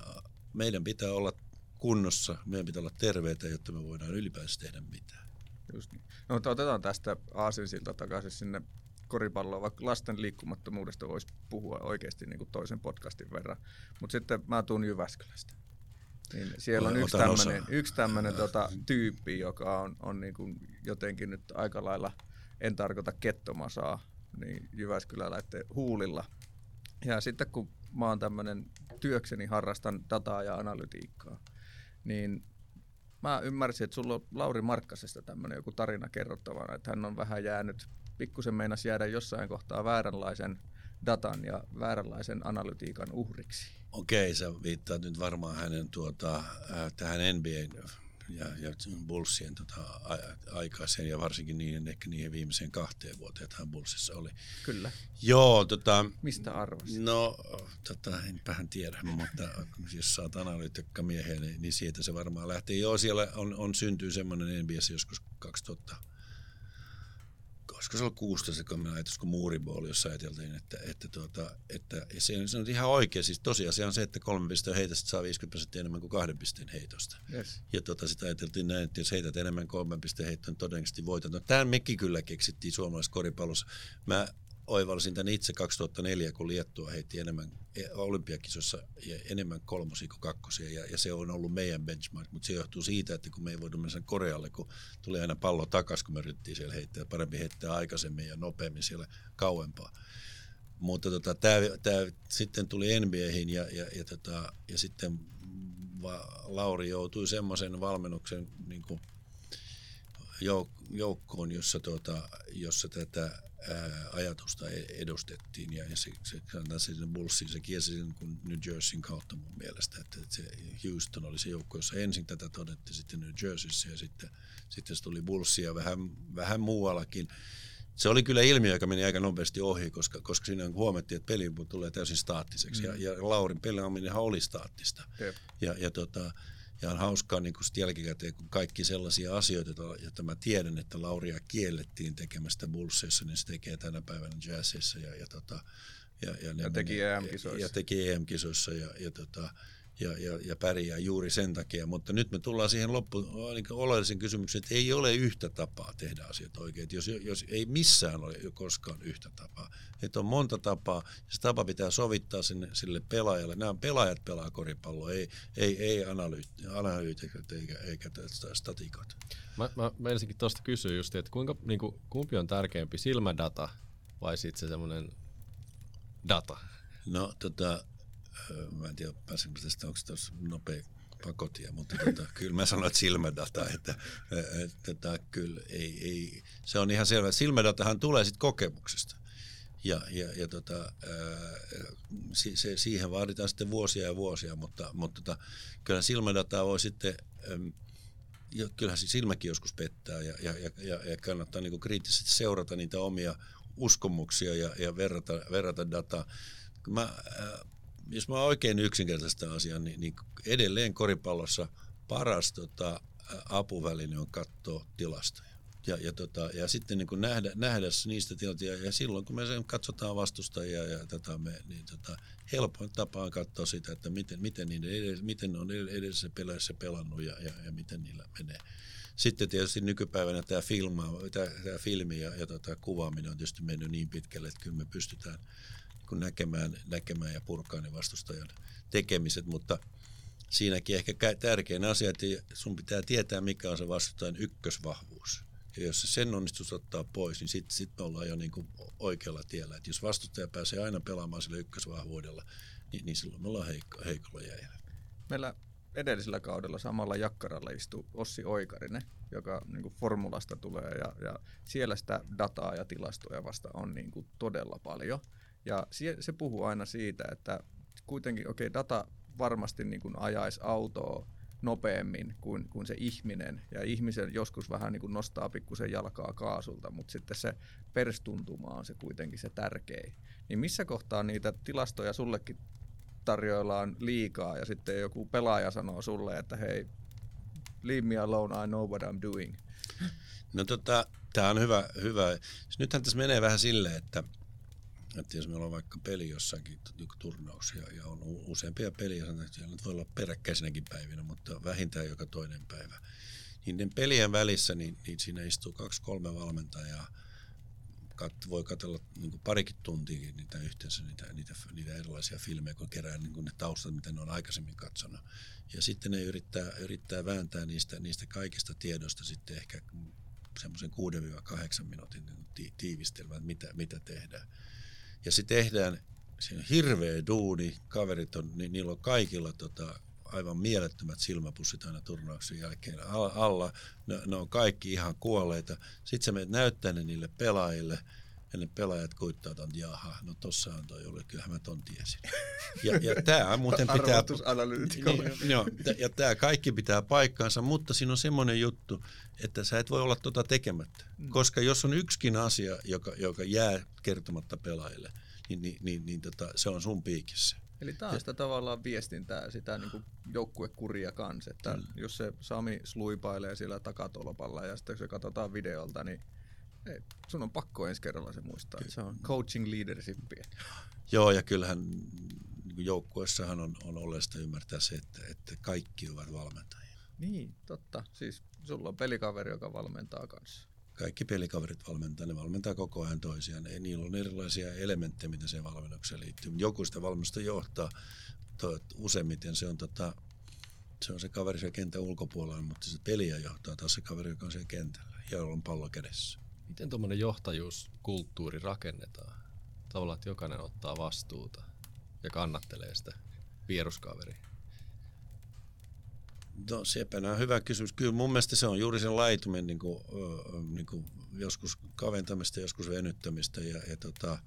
meidän pitää olla kunnossa, meidän pitää olla terveitä, jotta me voidaan ylipäänsä tehdä mitään. Just niin. No, mutta otetaan tästä aasinsilta takaisin sinne koripalloon, vaikka lasten liikkumattomuudesta voisi puhua oikeasti niin kuin toisen podcastin verran. Mutta sitten mä tuun Jyväskylästä. Niin siellä on yksi tämmöinen, yksi tämmöinen tota, tyyppi, joka on, on niin kuin jotenkin nyt aika lailla, en tarkoita kettomasaa, niin Jyväskyläläitten huulilla. Ja sitten kun mä oon tämmöinen työkseni harrastan dataa ja analytiikkaa, niin mä ymmärsin, että sulla on Lauri Markkasesta tämmöinen joku tarina kerrottavana, että hän on vähän jäänyt, pikkusen meinas jäädä jossain kohtaa vääränlaisen datan ja vääränlaisen analytiikan uhriksi. Okei, sä viittaat nyt varmaan hänen tuota, äh, tähän NBA ja, ja Bullsien tota, aikaiseen ja varsinkin niin, ehkä niihin viimeiseen kahteen vuoteen, että hän Bullsissa oli. Kyllä. Joo, tota, Mistä arvasit? No, tota, enpähän tiedä, mutta jos saat analyytikka miehiä, niin, niin siitä se varmaan lähtee. Joo, siellä on, on syntyy semmoinen NBS joskus 2000 olisiko se ollut 16 ajatus kuin muuribooli, jossa ajateltiin, että, että, tuota, että se, se on ihan oikein. Siis tosiasia on se, että kolmen pisteen heitosta saa 50 prosenttia enemmän kuin kahden pisteen heitosta. Yes. Ja tuota, sitä ajateltiin näin, että jos heität enemmän kolmen pisteen heittoon, niin todennäköisesti voitat. No, tämän mekin kyllä keksittiin suomalaisessa koripallossa. Mä oivalsin tämän itse 2004, kun Liettua heitti enemmän e, olympiakisossa enemmän kolmosia kuin kakkosia, ja, ja se on ollut meidän benchmark, mutta se johtuu siitä, että kun me ei voidu mennä Korealle, kun tuli aina pallo takaisin, kun me yritettiin siellä heittää, parempi heittää aikaisemmin ja nopeammin siellä kauempaa. Mutta tota, tämä sitten tuli NBAihin ja, ja, ja, tota, ja sitten Lauri joutui semmoisen valmennuksen niin kuin, joukkoon, jossa, tota, jossa tätä ää, ajatusta e-, edustettiin ja, ja se, se, se, se Bullsin, se kiesi sen kuin New Jerseyn kautta mun mielestä, että, että se Houston oli se joukko, jossa ensin tätä todettiin sitten New Jerseyssä ja sitten, sitten se tuli Bullsia vähän, vähän muuallakin. Se oli kyllä ilmiö, joka meni aika nopeasti ohi, koska, koska siinä huomattiin, että peli tulee täysin staattiseksi. Mm. Ja, ja Laurin pelaaminen oli staattista. Yep. Ja, ja tota, ja on hauskaa niin kuin jälkikäteen, kun kaikki sellaisia asioita, joita mä tiedän, että Lauria kiellettiin tekemästä Bullseissa, niin se tekee tänä päivänä jazzissa. Ja, ja, tota, ja, ja, ja teki EM-kisoissa. Ja, ja teki EM-kisoissa. Ja, ja, tota, ja, ja, ja pärjää juuri sen takia. Mutta nyt me tullaan siihen loppuun niin oleellisen kysymyksen, että ei ole yhtä tapaa tehdä asiat oikein. Jos, jos ei missään ole koskaan yhtä tapaa. Että on monta tapaa, ja se tapa pitää sovittaa sinne, sille pelaajalle. Nämä pelaajat pelaa koripalloa, ei, ei, ei analyytikot eikä, eikä statikot. Mä, mä meinasinkin tuosta kysyä just, että kuinka, niin kuin, kumpi on tärkeämpi, silmädata vai sitten se semmoinen data? No tota, mä en tiedä pääsenkö tästä, onko tuossa nopea pakotia, mutta tota, kyllä mä sanoin, että silmädata, että, että, että kyllä ei, ei, se on ihan selvä. Silmädatahan tulee sitten kokemuksesta. Ja, ja, ja tota, se, siihen vaaditaan sitten vuosia ja vuosia, mutta, mutta tota, kyllä silmädataa voi sitten, äm, kyllähän silmäkin joskus pettää ja, ja, ja, ja kannattaa niin kriittisesti seurata niitä omia uskomuksia ja, ja verrata, verrata dataa. Mä, jos mä oikein yksinkertaista asiaa, niin, niin edelleen koripallossa paras tota, apuväline on katsoa tilastoja. Ja, ja, tota, ja sitten niin nähdä, nähdä niistä tilanteista, ja, silloin kun me sen katsotaan vastustajia, ja tota, me, niin tota, helpoin tapa on katsoa sitä, että miten, miten, niiden edes, miten on edellisessä peleissä pelannut ja, ja, ja miten niillä menee. Sitten tietysti nykypäivänä tämä, filma, tämä, tämä filmi ja, ja tota, kuvaaminen on tietysti mennyt niin pitkälle, että kyllä me pystytään kun näkemään, näkemään ja purkaa ne vastustajan tekemiset, mutta siinäkin ehkä tärkein asia, että sun pitää tietää, mikä on se vastustajan ykkösvahvuus. Ja jos se sen onnistus ottaa pois, niin sitten sit me ollaan jo niin kuin oikealla tiellä. Et jos vastustaja pääsee aina pelaamaan sille ykkösvahvuudella, niin, niin silloin me ollaan heikko, heikolla jäillä. Meillä edellisellä kaudella samalla jakkaralla istui Ossi Oikarinen, joka niin kuin formulasta tulee ja, ja siellä sitä dataa ja tilastoja vasta on niin kuin todella paljon. Ja se, se puhuu aina siitä, että kuitenkin okei, okay, data varmasti niin kuin ajaisi autoa nopeammin kuin, kuin se ihminen. Ja ihmisen joskus vähän niin kuin nostaa pikkusen jalkaa kaasulta, mutta sitten se perstuntuma on se kuitenkin se tärkein. Niin missä kohtaa niitä tilastoja sullekin tarjoillaan liikaa ja sitten joku pelaaja sanoo sulle, että hei, leave me alone, I know what I'm doing. No tota, tämä on hyvä. hyvä. Nythän tässä menee vähän silleen, että että jos meillä on vaikka peli jossakin niin turnaus ja, ja on useampia peliä, siellä nyt voi olla peräkkäisinäkin päivinä, mutta vähintään joka toinen päivä. Niin niiden pelien välissä, niin, niin siinä istuu kaksi-kolme valmentajaa, kat, voi katsella niin parikin tuntia niitä yhteensä, niitä, niitä, niitä erilaisia filmejä, kun kerää niin kuin ne taustat, mitä ne on aikaisemmin katsonut. Ja sitten ne yrittää, yrittää vääntää niistä, niistä kaikista tiedosta sitten ehkä semmoisen 6-8 minuutin tiivistelmän, että mitä, mitä tehdään. Ja se tehdään, se on hirveä duuni, kaverit on, niin niillä on kaikilla tota, aivan mielettömät silmäpussit aina turnauksen jälkeen alla. Ne, ne on kaikki ihan kuolleita. Sitten sä menet näyttää ne niille pelaajille – ja ne pelaajat kuittaa, että jaha, no tossahan toi oli, kyllähän mä ton tiesin. Ja, ja tämä muuten pitää... Niin, joo, ja tämä kaikki pitää paikkaansa, mutta siinä on semmoinen juttu, että sä et voi olla tota tekemättä. Mm. Koska jos on yksikin asia, joka, joka jää kertomatta pelaajille, niin, niin, niin, niin tota, se on sun piikissä. Eli tämä on sitä tavallaan viestintää, sitä niin kuin joukkuekuria kanssa, että mm. jos se Sami sluipailee siellä takatolpalla ja sitten se katsotaan videolta, niin ei, sun on pakko ensi kerralla se muistaa, että se on coaching leadershipia. Joo, ja kyllähän niin joukkueessahan on, on oleellista ymmärtää se, että, että kaikki ovat valmentajia. Niin, totta. Siis sulla on pelikaveri, joka valmentaa kanssa. Kaikki pelikaverit valmentaa, ne valmentaa koko ajan toisiaan. Ei, niillä on erilaisia elementtejä, mitä se valmennukseen liittyy. Joku sitä valmennusta johtaa, to, useimmiten se on, tota, se on se kaveri siellä kentän ulkopuolella, mutta se peliä johtaa taas se kaveri, joka on siellä kentällä ja on pallo kädessä. Miten tuommoinen johtajuuskulttuuri rakennetaan? Tavallaan, että jokainen ottaa vastuuta ja kannattelee sitä vieruskaveria. No sepä on hyvä kysymys. Kyllä mun mielestä se on juuri sen laitumen niin kuin, niin kuin joskus kaventamista, joskus venyttämistä ja, ja, tota,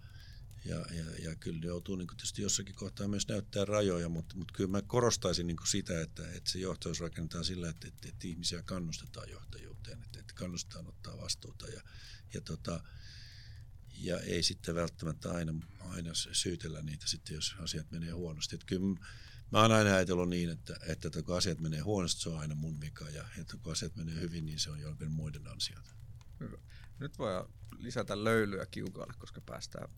ja, ja, ja kyllä joutuu niin kuin tietysti jossakin kohtaa myös näyttää rajoja, mutta, mutta kyllä mä korostaisin niin kuin sitä, että, että se johtajuus rakennetaan sillä, että, että, että ihmisiä kannustetaan johtajuuteen, että, että kannustetaan ottaa vastuuta ja, ja, tota, ja ei sitten välttämättä aina, aina syytellä niitä sitten, jos asiat menee huonosti. Että kyllä mä oon aina ajatellut niin, että, että kun asiat menee huonosti, se on aina mun vika ja että kun asiat menee hyvin, niin se on jonkin muiden ansiota. Hyvä. Nyt voi lisätä löylyä kiukaalle, koska päästään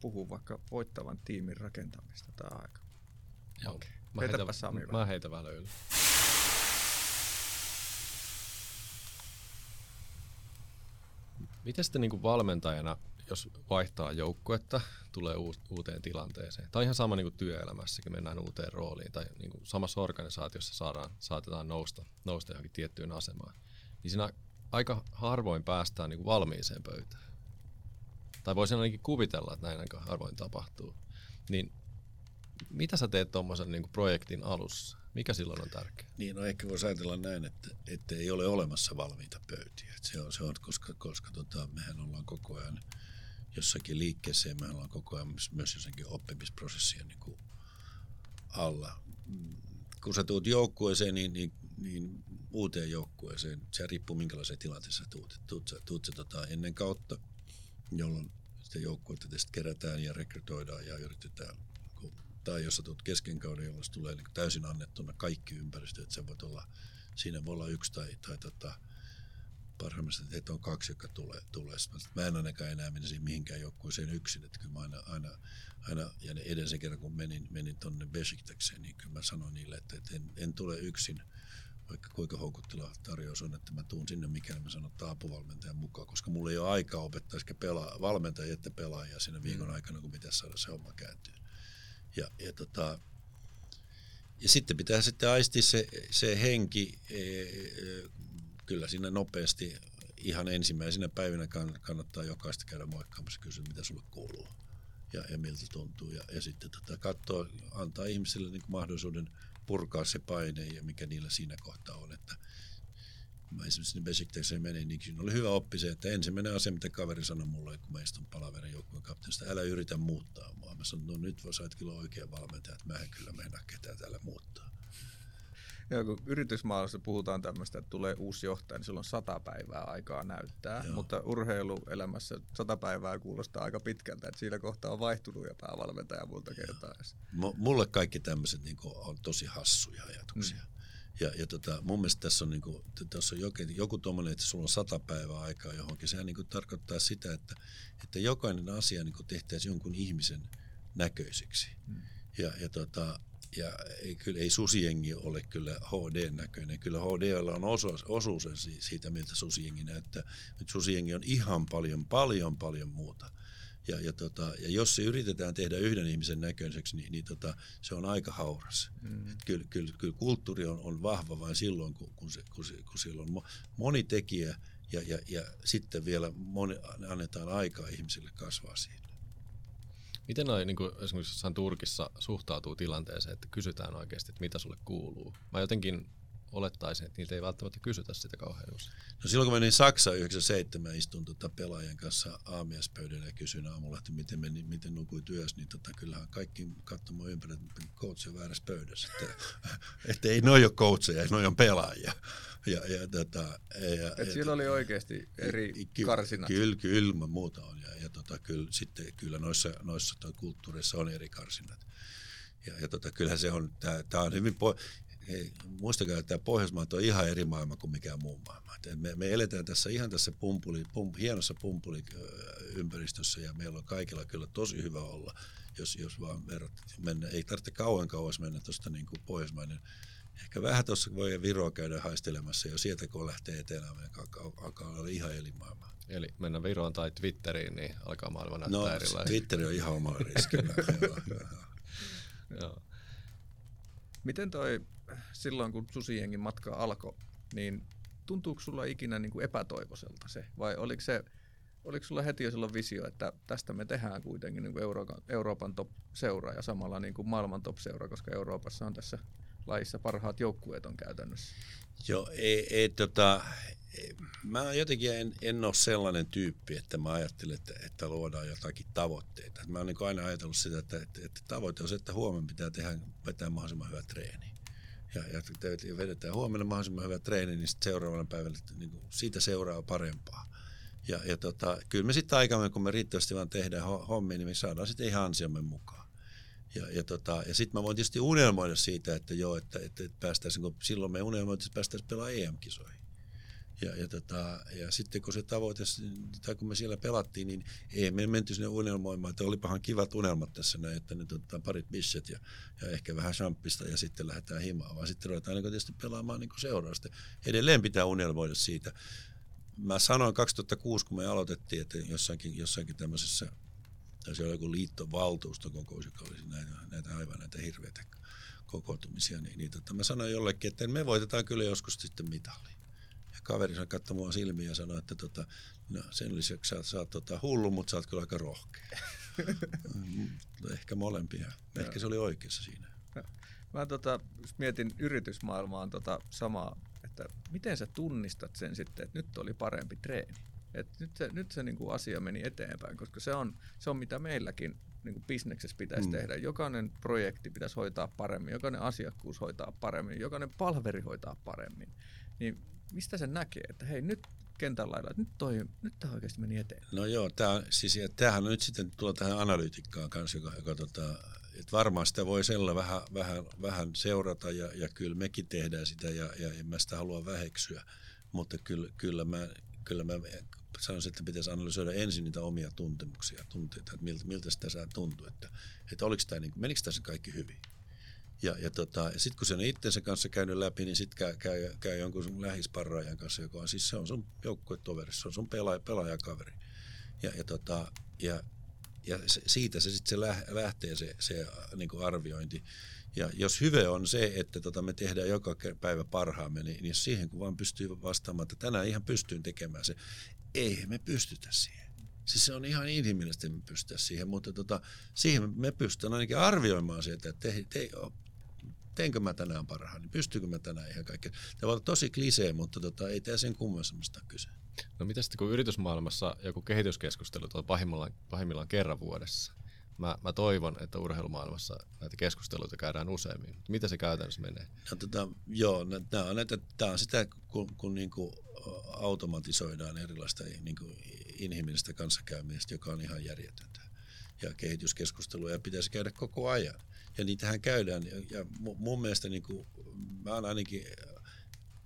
puhumaan vaikka voittavan tiimin rakentamista tämä aika. Joo. Okay. Mä, heitän, Sami mä heitän vähän löylyä. Miten sitten niin valmentajana, jos vaihtaa joukkuetta, tulee uuteen tilanteeseen? Tai ihan sama niin työelämässäkin, mennään uuteen rooliin tai niin kuin samassa organisaatiossa saadaan, saatetaan nousta, nousta johonkin tiettyyn asemaan. Niin siinä aika harvoin päästään niin kuin valmiiseen pöytään. Tai voisin ainakin kuvitella, että näin aika harvoin tapahtuu. Niin mitä sä teet tuommoisen niin projektin alussa? Mikä silloin on tärkeää? Niin, no ehkä voisi ajatella näin, että, että ei ole olemassa valmiita pöytiä. Että se on, se on, koska, koska tota, mehän ollaan koko ajan jossakin liikkeessä ja me ollaan koko ajan myös, jossakin oppimisprosessien niin kuin alla. Kun sä tuut joukkueeseen, niin, niin, niin uuteen joukkueeseen, se riippuu minkälaiseen tilanteessa tuut. Tuut, tuut, tuut sä tota, ennen kautta, jolloin sitä joukkuetta kerätään ja rekrytoidaan ja yritetään tai jos sä tulet kesken kauden, jolloin tulee niin täysin annettuna kaikki ympäristö, että se voi olla, siinä voi olla yksi tai, tai tota, parhaimmassa, että on kaksi, jotka tulee. tulee. Mä en ainakaan enää menisi mihinkään joukkueeseen yksin, että kyllä mä aina, aina, aina ja edellisen kerran kun menin, menin tuonne Besiktakseen, niin kyllä mä sanoin niille, että, että en, en, tule yksin, vaikka kuinka houkutteleva tarjous on, että mä tuun sinne, mikäli mä sanon apuvalmentajan mukaan, koska mulla ei ole aikaa opettaa sekä pelaa, valmentajia että pelaajia siinä viikon mm. aikana, kun pitäisi saada se homma kääntyä. Ja, ja, tota, ja sitten pitää sitten aistia se, se henki, e, e, kyllä siinä nopeasti ihan ensimmäisenä päivinä kannattaa jokaista käydä moikkaamassa kysyä, mitä sulle kuuluu ja, ja miltä tuntuu. Ja, ja sitten tota, katsoa, antaa ihmisille niin mahdollisuuden purkaa se paine ja mikä niillä siinä kohtaa on. Että kun mä esimerkiksi sinne Besiktakseen menin, niin siinä oli hyvä oppi se, että ensimmäinen asia, mitä kaveri sanoi mulle, kun mä istun palaverin joukkueen kapteenista, älä yritä muuttaa. Mä sanoin, no nyt sait kyllä oikein valmentaja, että mä en kyllä mennä ketään täällä muuttaa. Joo, kun yritysmaailmassa puhutaan tämmöistä, että tulee uusi johtaja, niin silloin sata päivää aikaa näyttää, Joo. mutta urheiluelämässä sata päivää kuulostaa aika pitkältä, että siinä kohtaa on vaihtunut ja päävalmentaja monta kertaa. M- mulle kaikki tämmöiset niin on tosi hassuja ajatuksia. Mm. Ja, ja tota, mun mielestä tässä on, niin kuin, tässä on joku, joku tuommoinen, että sulla on sata päivää aikaa johonkin. Sehän niin kuin tarkoittaa sitä, että, että jokainen asia niin kuin tehtäisiin jonkun ihmisen näköiseksi. Mm. Ja, ja, tota, ja ei, kyllä, ei susijengi ole kyllä HD-näköinen. Kyllä HDlla on osuus, osuus siitä, miltä susijengi näyttää. Nyt susijengi on ihan paljon, paljon, paljon muuta. Ja, ja, tota, ja jos se yritetään tehdä yhden ihmisen näköiseksi, niin, niin tota, se on aika hauras. Mm. Kyllä, kyllä, kyllä kulttuuri on, on vahva vain silloin, kun, kun, se, kun, se, kun siellä on moni tekijä ja, ja, ja sitten vielä moni, annetaan aikaa ihmisille kasvaa siinä. Miten noin, niin esimerkiksi jossain Turkissa suhtautuu tilanteeseen, että kysytään oikeasti, että mitä sulle kuuluu? Mä jotenkin olettaisin, että niiltä ei välttämättä kysytä sitä kauhean usein. No silloin kun menin Saksaan 97, istun tota pelaajan kanssa aamiaispöydällä ja kysyin aamulla, että miten, meni, miten nukui työssä, niin tota, kyllähän kaikki katsomaan ympäri, että coach on väärässä pöydässä. Että, että ei noi ole coacheja, noi on pelaajia. Ja, ja, tota, ja, Et ja, siellä oli oikeasti eri ky, karsinat. Kyllä, kyllä, muuta on. Ja, ja tota, kyllä, sitten, kyllä noissa, noissa kulttuureissa on eri karsinat. Ja, ja tota, kyllähän se on, tämä on hyvin, po- hei, muistakaa, että tämä Pohjoismaat on ihan eri maailma kuin mikään muu maailma. me, me eletään tässä ihan tässä pumpuli, pum, hienossa pumpuliympäristössä ja meillä on kaikilla kyllä tosi hyvä olla, jos, jos vaan verrat, mennä. Ei tarvitse kauan kauas mennä tuosta niin kuin pohjoismainen. Ehkä vähän tuossa voi Viroa käydä haistelemassa ja sieltä kun lähtee etelään, niin alkaa, olla ihan eri maailma. Eli mennä Viroon tai Twitteriin, niin alkaa maailma näyttää no, erilainen. Twitteri on ihan oma. Joo. Miten toi silloin, kun susijengin matka alkoi, niin tuntuuko sulla ikinä niin kuin epätoivoiselta se? Vai oliko, se, oliko sulla heti jo silloin visio, että tästä me tehdään kuitenkin niin kuin Euroopan, Euroopan top-seura ja samalla niin kuin maailman top-seura, koska Euroopassa on tässä lajissa parhaat joukkueet on käytännössä? Joo, ei, ei, tota, mä jotenkin en, en ole sellainen tyyppi, että mä ajattelen, että, että luodaan jotakin tavoitteita. Mä oon niin aina ajatellut sitä, että, että, että tavoite on se, että huomenna pitää tehdä, vetää mahdollisimman hyvä treeni ja, ja vedetään huomenna mahdollisimman hyvä treeni, niin sitten seuraavana päivänä niin kuin siitä seuraa parempaa. Ja, ja tota, kyllä me sitten aikamme, kun me riittävästi vaan tehdään hommia, niin me saadaan sitten ihan ansiomme mukaan. Ja, ja, tota, ja sitten mä voin tietysti unelmoida siitä, että joo, että, että, että päästäisiin, kun silloin me unelmoitiin, että päästäisiin pelaamaan EM-kisoihin. Ja, ja, tota, ja sitten kun se tavoite, tai kun me siellä pelattiin, niin ei me menty sinne unelmoimaan, että olipahan kivat unelmat tässä näin, että nyt otetaan parit bisset ja, ja ehkä vähän champista ja sitten lähdetään himaan, vaan sitten ruvetaan niin tietysti pelaamaan niin seurausta. Edelleen pitää unelmoida siitä. Mä sanoin 2006, kun me aloitettiin, että jossakin, jossakin tämmöisessä, tai oli joku liittovaltuustokokous, joka olisi näitä, näitä aivan näitä hirveitä kokoontumisia, niin, niin tota, mä sanoin jollekin, että me voitetaan kyllä joskus sitten mitali kaveri sanoi katsoi mua silmiin ja sanoi, että tota, no, sen lisäksi sä, sä oot tota, hullu, mutta sä oot kyllä aika rohkea. Mm, ehkä molempia. Ehkä se oli oikeassa siinä. Mä tota, mietin yritysmaailmaan tota samaa, että miten sä tunnistat sen sitten, että nyt oli parempi treeni. Et nyt se, nyt se niinku asia meni eteenpäin, koska se on, se on mitä meilläkin niin bisneksessä pitäisi mm. tehdä. Jokainen projekti pitäisi hoitaa paremmin, jokainen asiakkuus hoitaa paremmin, jokainen palveri hoitaa paremmin. Niin mistä se näkee, että hei nyt kentän lailla, että nyt, toi, nyt tämä oikeasti meni eteen? No joo, tää, siis, ja tämähän nyt sitten tulla tähän analyytikkaan kanssa, joka, joka tota, että varmaan sitä voi sella vähän, vähän, vähän seurata ja, ja kyllä mekin tehdään sitä ja, ja en mä sitä halua väheksyä, mutta kyllä, kyllä mä, kyllä mä sanoisin, että pitäisi analysoida ensin niitä omia tuntemuksia, tunteita, että miltä, miltä sitä saa tuntua, että, että oliko tämä, niin, menikö tässä kaikki hyvin. Ja, ja, tota, sitten kun se on itsensä kanssa käynyt läpi, niin sitten käy, käy, käy jonkun sun lähisparraajan kanssa, joka on siis se on sun joukkuetoveri, se on sun pelaaja, pelaajakaveri. Ja, ja, tota, ja, ja se, siitä se sitten se lähtee se, se niin kuin arviointi. Ja jos hyve on se, että tota me tehdään joka päivä parhaamme, niin, niin siihen kun vaan pystyy vastaamaan, että tänään ihan pystyn tekemään se, ei me pystytä siihen. Siis se on ihan inhimillisesti me pystytä siihen, mutta tota, siihen me pystytään ainakin arvioimaan se, että te, te, teenkö mä tänään parhaani, pystyykö mä tänään ihan kaikkea. Tämä on tosi klisee, mutta tota, ei tämä sen kummemmasta kyse. No mitä sitten kun yritysmaailmassa joku kehityskeskustelu on pahimmillaan, pahimmillaan kerran vuodessa? Mä, mä toivon, että urheilumaailmassa näitä keskusteluita käydään useammin. Mitä se käytännössä menee? No, tota, joo, tämä on, näitä, tämä on sitä, kun, kun niin kuin automatisoidaan erilaista niin kuin inhimillistä kanssakäymistä, joka on ihan järjetöntä. Ja kehityskeskusteluja pitäisi käydä koko ajan. Ja niitähän käydään. Ja, mun mielestä niin kuin, mä oon ainakin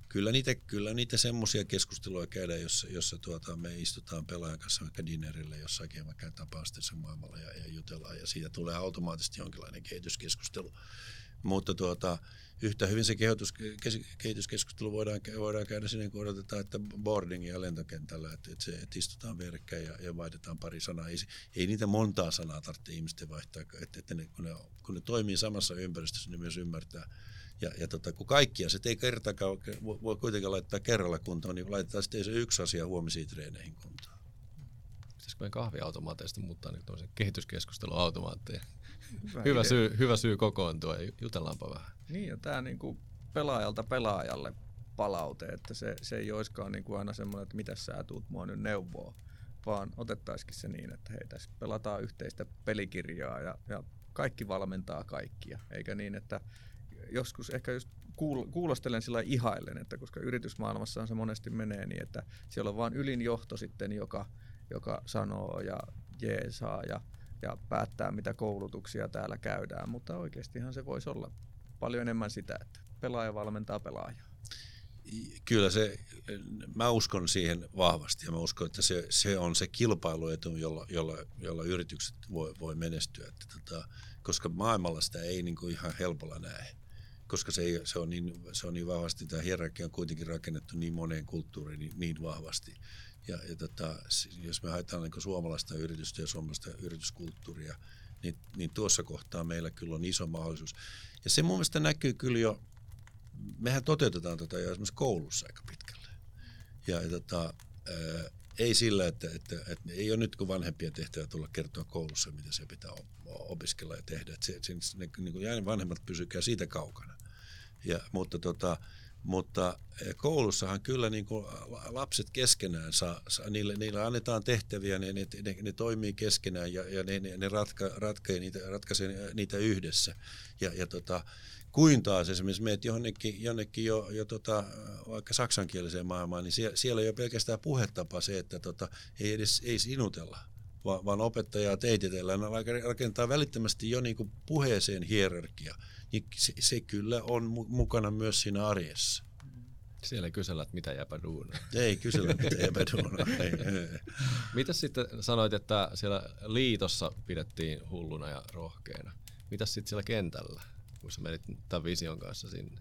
kyllä niitä, kyllä niitä semmoisia keskusteluja käydään, jossa, jossa tuota, me istutaan pelaajan kanssa vaikka dinnerille jossakin, vaikka tapaa sen maailmalla ja, ja jutellaan, ja siitä tulee automaattisesti jonkinlainen kehityskeskustelu. Mutta tuota, yhtä hyvin se kehotus, kehityskeskustelu voidaan, voidaan käydä sinne, kun odotetaan, että boardingia lentokentällä, että, että, se, että istutaan vierekkäin ja, ja vaihdetaan pari sanaa. Ei, ei niitä montaa sanaa tarvitse ihmisten vaihtaa, että, että ne, kun, ne, kun ne toimii samassa ympäristössä, niin myös ymmärtää, ja, ja tota, kun kaikkia se ei kertakaan voi kuitenkaan laittaa kerralla kuntoon, niin laitetaan sitten se yksi asia huomisiin treeneihin kuntoon. Pitäisikö meidän kahviautomaateista muuttaa nyt keskusteluautomaatteja? Hyvä, hyvä, syy, hyvä syy kokoontua ja jutellaanpa vähän. Niin ja tämä niinku pelaajalta pelaajalle palaute, että se, se ei olisikaan niinku aina semmoinen, että mitä sä tuut mua nyt neuvoa, vaan otettaisikin se niin, että hei tässä pelataan yhteistä pelikirjaa ja, ja kaikki valmentaa kaikkia, eikä niin, että joskus ehkä just kuulostelen sillä ihaillen, että koska yritysmaailmassa se monesti menee niin, että siellä on vain ylin johto sitten, joka, joka sanoo ja jeesaa ja, ja päättää, mitä koulutuksia täällä käydään, mutta oikeastihan se voisi olla paljon enemmän sitä, että pelaaja valmentaa pelaajaa. Kyllä se, mä uskon siihen vahvasti ja mä uskon, että se, se on se kilpailuetu, jolla, jolla, jolla yritykset voi, voi menestyä. Että tota, koska maailmalla sitä ei niin kuin ihan helpolla näe koska se, ei, se, on niin, se on niin vahvasti, tämä hierarkia on kuitenkin rakennettu niin moneen kulttuuriin niin, niin vahvasti. Ja, ja tota, jos me haetaan niin suomalaista yritystä ja suomalaista yrityskulttuuria, niin, niin tuossa kohtaa meillä kyllä on iso mahdollisuus. Ja se mun mielestä näkyy kyllä jo, mehän toteutetaan tota jo esimerkiksi koulussa aika pitkälle. Ja, ja tota, ää, ei sillä, että, että, että ei ole nyt kun vanhempien tehtävä tulla kertoa koulussa, mitä se pitää opiskella ja tehdä. Että se, se, ne, niin kuin vanhemmat pysykää siitä kaukana. Ja, mutta, tota, mutta eh, koulussahan kyllä niin kuin lapset keskenään saa, saa niille, niille annetaan tehtäviä, ne, ne, ne, ne toimii keskenään ja, ja ne, ne ratka, ratkaisee, niitä, ratkaisee niitä yhdessä. Ja, ja tota, kuin taas esimerkiksi meet jonnekin, jonnekin jo, jo tota, vaikka saksankieliseen maailmaan, niin siellä, siellä ole pelkästään puhetapa se, että tota, ei edes ei sinutella, vaan, vaan opettajaa teititellään, rakentaa välittömästi jo niin kuin puheeseen hierarkia niin se, se kyllä on mukana myös siinä arjessa. Siellä ei kysellä, että mitä jääpä duuna. Ei kysellä, mitä jääpä duuna. Mitä sitten sanoit, että siellä liitossa pidettiin hulluna ja rohkeana? Mitä sitten siellä kentällä, kun sä menit tämän vision kanssa sinne?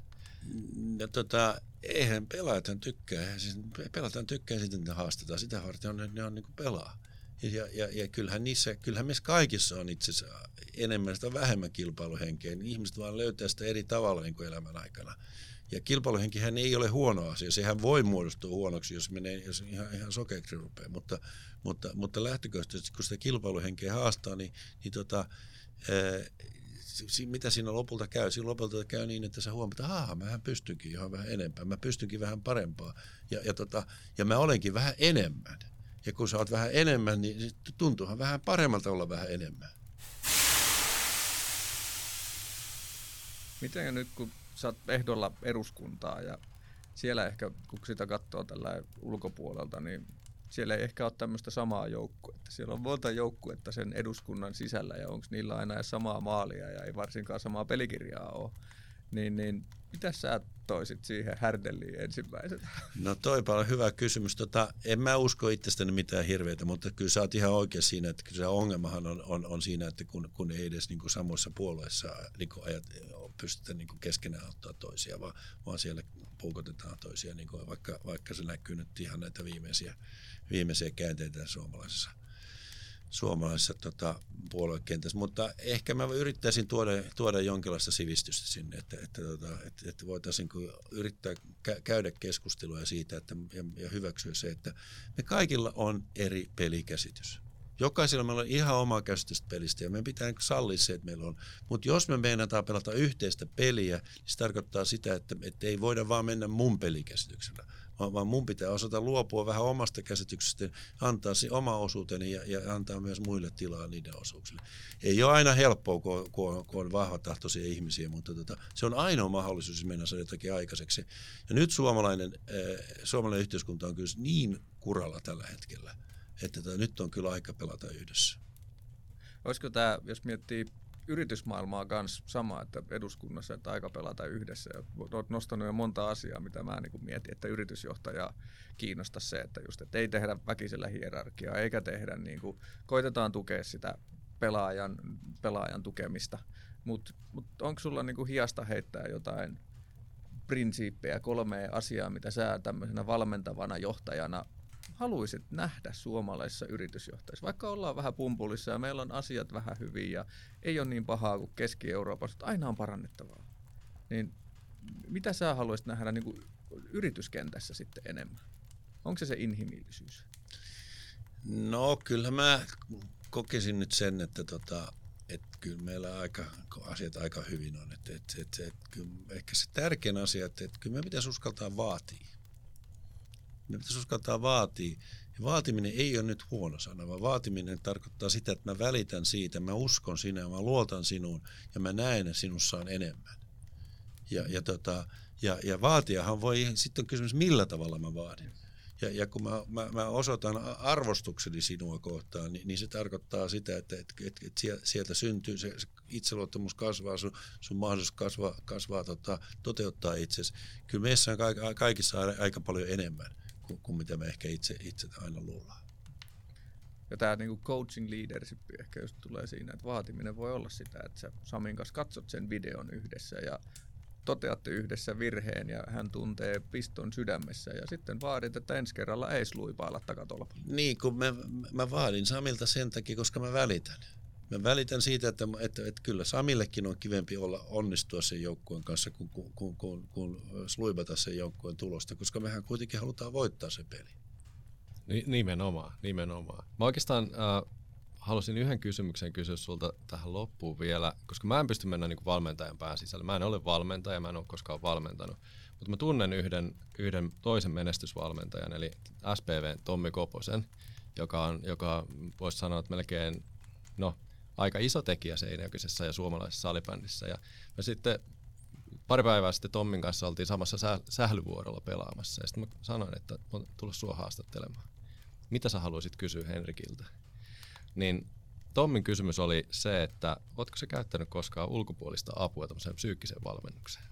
No tota, eihän pelaajathan tykkää, siis pelataan tykkää sitten, että haastetaan. Sitä varten on, ne on niin kuin pelaa. Ja, ja, ja kyllähän, niissä, kyllähän meissä kaikissa on itse asiassa enemmän sitä vähemmän kilpailuhenkeä, niin ihmiset vaan löytää sitä eri tavalla niin kuin elämän aikana. Ja kilpailuhenkihän ei ole huono asia, sehän voi muodostua huonoksi, jos menee jos ihan, ihan sokeaksi rupeaa, mutta, mutta, mutta lähtökohtaisesti kun sitä kilpailuhenkeä haastaa, niin, niin tota, ää, mitä siinä lopulta käy? Siinä lopulta käy niin, että sä huomaat, että aah, mähän pystynkin ihan vähän enempää, mä pystynkin vähän parempaa ja, ja, tota, ja mä olenkin vähän enemmän. Ja kun sä oot vähän enemmän, niin tuntuuhan vähän paremmalta olla vähän enemmän. Miten nyt kun sä oot ehdolla eduskuntaa ja siellä ehkä, kun sitä katsoo tällä ulkopuolelta, niin siellä ei ehkä ole tämmöistä samaa joukkuetta. Siellä on monta joukkuetta sen eduskunnan sisällä ja onko niillä aina samaa maalia ja ei varsinkaan samaa pelikirjaa ole. Niin, niin mitä sä toisit siihen härdelliin ensimmäisenä? No toipa on hyvä kysymys. Tota, en mä usko itsestäni mitään hirveitä, mutta kyllä sä oot ihan oikein siinä, että kyllä se ongelmahan on, on, on siinä, että kun, kun ei edes niin kuin samoissa puolueissa niin kuin ajat, pystytä niin kuin keskenään auttaa toisia, vaan, vaan siellä puukotetaan toisia, niin kuin vaikka, vaikka se näkyy nyt ihan näitä viimeisiä, viimeisiä käänteitä suomalaisessa suomalaisessa tota, puoluekentässä, mutta ehkä mä yrittäisin tuoda, tuoda jonkinlaista sivistystä sinne, että, että, tota, että, että voitaisiin yrittää käydä keskustelua siitä että, ja, ja hyväksyä se, että me kaikilla on eri pelikäsitys. Jokaisella meillä on ihan oma käsitys pelistä ja meidän pitää niinku sallia se, että meillä on. Mutta jos me meinataan pelata yhteistä peliä, niin se tarkoittaa sitä, että, että ei voida vaan mennä mun pelikäsityksellä, vaan, mun pitää osata luopua vähän omasta käsityksestä, antaa se oma osuuteni ja, ja antaa myös muille tilaa niiden osuuksille. Ei ole aina helppoa, kun, kun, on, kun on vahvatahtoisia ihmisiä, mutta tota, se on ainoa mahdollisuus mennä se jotakin aikaiseksi. Ja nyt suomalainen, äh, suomalainen yhteiskunta on kyllä niin kuralla tällä hetkellä, että tota, nyt on kyllä aika pelata yhdessä. Olisiko tämä, jos miettii yritysmaailmaa kanssa sama, että eduskunnassa, että aika pelata yhdessä. Ja olet nostanut jo monta asiaa, mitä mä niin mietin, että yritysjohtaja kiinnostaa se, että just, että ei tehdä väkisellä hierarkiaa, eikä tehdä, niin kuin, koitetaan tukea sitä pelaajan, pelaajan tukemista. Mutta mut onko sulla niin kuin hiasta heittää jotain prinsiippejä, kolme asiaa, mitä sä tämmöisenä valmentavana johtajana haluaisit nähdä suomalaisessa yritysjohtajissa? Vaikka ollaan vähän pumpulissa ja meillä on asiat vähän hyvin ja ei ole niin pahaa kuin Keski-Euroopassa, mutta aina on parannettavaa. Niin mitä sä haluaisit nähdä niin kuin yrityskentässä sitten enemmän? Onko se se inhimillisyys? No kyllä mä kokisin nyt sen, että tota, et kyllä meillä aika, asiat aika hyvin on. Et, et, et, et, kyllä ehkä se tärkein asia, että et kyllä me pitäisi uskaltaa vaatia. Me pitäisi uskaltaa vaatia. Ja vaatiminen ei ole nyt huono sana, vaan vaatiminen tarkoittaa sitä, että mä välitän siitä, mä uskon sinä, mä luotan sinuun ja mä näen, että sinussa on enemmän. Ja, ja, tota, ja, ja vaatiahan voi, sitten on kysymys, millä tavalla mä vaadin. Ja, ja kun mä, mä, mä osoitan arvostukseni sinua kohtaan, niin, niin se tarkoittaa sitä, että, että, että, että sieltä syntyy, se, se itseluottamus kasvaa, sun, sun mahdollisuus kasvaa, kasvaa tota, toteuttaa itsesi. Kyllä meissä on kaikissa aika paljon enemmän kuin, kuin mitä me ehkä itse, itse aina luullaan. Ja tämä niinku coaching leadership ehkä just tulee siinä, että vaatiminen voi olla sitä, että sä Samin kanssa katsot sen videon yhdessä ja toteatte yhdessä virheen ja hän tuntee piston sydämessä ja sitten vaadit, että ensi kerralla ei sluipailla takatolpalla. Niin, kun mä, mä vaadin Samilta sen takia, koska mä välitän. Mä välitän siitä, että, että, että kyllä Samillekin on kivempi olla onnistua sen joukkueen kanssa kuin, kuin, kuin, kuin, kuin sluibata sen joukkueen tulosta, koska mehän kuitenkin halutaan voittaa se peli. Nimenomaan, nimenomaan. Mä oikeastaan äh, halusin yhden kysymyksen kysyä sulta tähän loppuun vielä, koska mä en pysty mennä niin valmentajan pään sisälle. Mä en ole valmentaja, mä en ole koskaan valmentanut, mutta mä tunnen yhden, yhden toisen menestysvalmentajan, eli SPV Tommi Koposen, joka on, joka voisi sanoa, että melkein, no aika iso tekijä Seinäjokisessa ja suomalaisessa salibändissä. Ja me sitten pari päivää sitten Tommin kanssa oltiin samassa sä- sählyvuorolla pelaamassa ja sitten mä sanoin, että mä tulla sua haastattelemaan. Mitä sä haluaisit kysyä Henrikiltä? Niin Tommin kysymys oli se, että ootko sä käyttänyt koskaan ulkopuolista apua tämmöiseen psyykkiseen valmennukseen?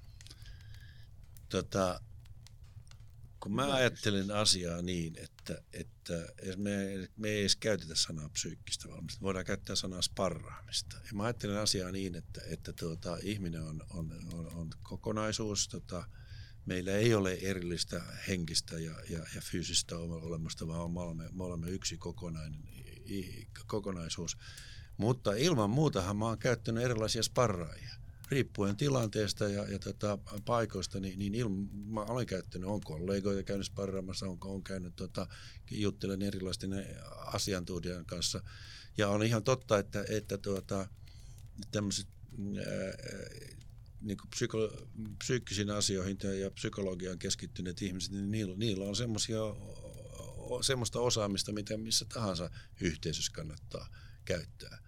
Tota, kun mä ajattelin asiaa niin, että, että me, me ei edes käytetä sanaa psyykkistä valmista, voidaan käyttää sanaa sparraamista. Ja mä ajattelin asiaa niin, että, että tuota, ihminen on, on, on, on kokonaisuus, tota, meillä ei ole erillistä henkistä ja, ja, ja fyysistä olemasta, vaan me olemme, me olemme yksi kokonainen, kokonaisuus. Mutta ilman muutahan mä oon käyttänyt erilaisia sparraajia riippuen tilanteesta ja, ja tota, paikoista, niin, niin ilma, mä olen käyttänyt, on kollegoita käynyt sparraamassa, on, on käynyt, tota, juttelen erilaisten asiantuntijan kanssa. Ja on ihan totta, että, että tuota, tämmöiset niin psyko, psyykkisiin asioihin ja psykologiaan keskittyneet ihmiset, niin niillä, niillä on semmoisia semmoista osaamista, mitä missä tahansa yhteisössä kannattaa käyttää.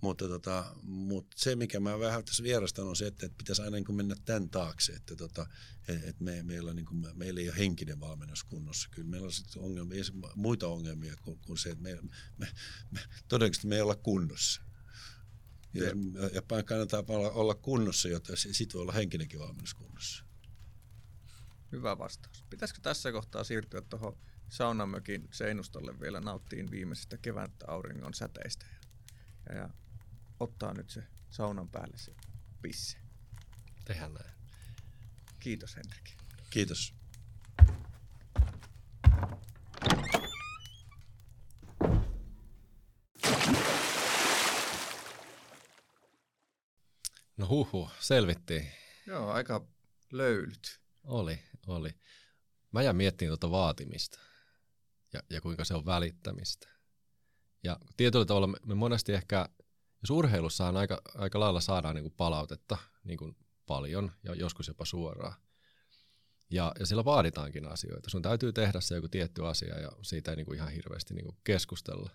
Mutta, tota, mutta se, mikä mä vähän tässä vierastan, on se, että, että pitäisi aina niin mennä tämän taakse, että, tota, että me, meillä, niin kuin, meillä ei ole henkinen valmennus kunnossa. Kyllä meillä on sitten ongelmia, muita ongelmia kuin, kuin se, että me, me, me, todennäköisesti me ei olla kunnossa. Ja, ja kannattaa olla, olla kunnossa, jotta sitten voi olla henkinenkin valmennus kunnossa. Hyvä vastaus. Pitäisikö tässä kohtaa siirtyä tuohon saunamökin seinustolle vielä nauttiin viimeisestä kevään auringon säteistä ja ottaa nyt se saunan päälle se pisse. Tehdään näin. Kiitos Henrik. Kiitos. No huhu, selvittiin. Joo, aika löylyt. Oli, oli. Mä jään miettimään tuota vaatimista ja, ja kuinka se on välittämistä. Ja tietyllä tavalla me, me monesti ehkä, jos urheilussa on aika, aika lailla saadaan niin kuin palautetta niin kuin paljon ja joskus jopa suoraan. Ja, ja sillä vaaditaankin asioita. Sun täytyy tehdä se joku tietty asia ja siitä ei niin kuin ihan hirveästi niin kuin keskustella.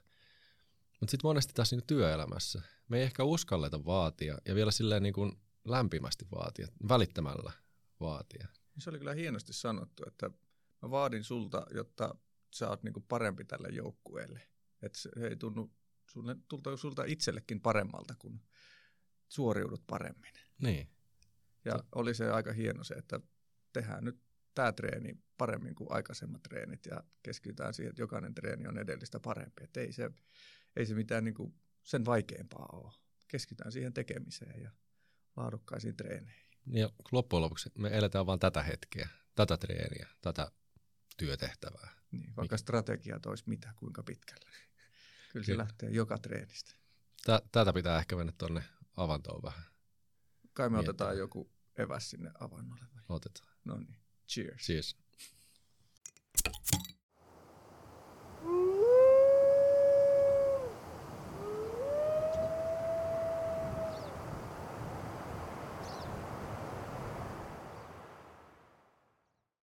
Mutta sitten monesti tässä niin työelämässä me ei ehkä uskalleta vaatia ja vielä silleen niin kuin lämpimästi vaatia, välittämällä vaatia. Se oli kyllä hienosti sanottu, että mä vaadin sulta, jotta sä oot niinku parempi tälle joukkueelle. Että se ei tunnu sulle, tulta sulta itsellekin paremmalta, kun suoriudut paremmin. Niin. Ja se. oli se aika hieno se, että tehdään nyt tämä treeni paremmin kuin aikaisemmat treenit ja keskitytään siihen, että jokainen treeni on edellistä parempi. Että ei se, ei se mitään niinku sen vaikeampaa ole. Keskitytään siihen tekemiseen ja laadukkaisiin treeneihin. Ja loppujen lopuksi me eletään vain tätä hetkeä, tätä treeniä, tätä työtehtävää. Niin, vaikka strategiat olisi mitä, kuinka pitkälle. Kyllä, Kyllä. se lähtee joka treenistä. Tätä pitää ehkä mennä tuonne avantoon vähän. Kai me Miettä. otetaan joku eväs sinne avannolle. Otetaan. No niin, cheers. Cheers.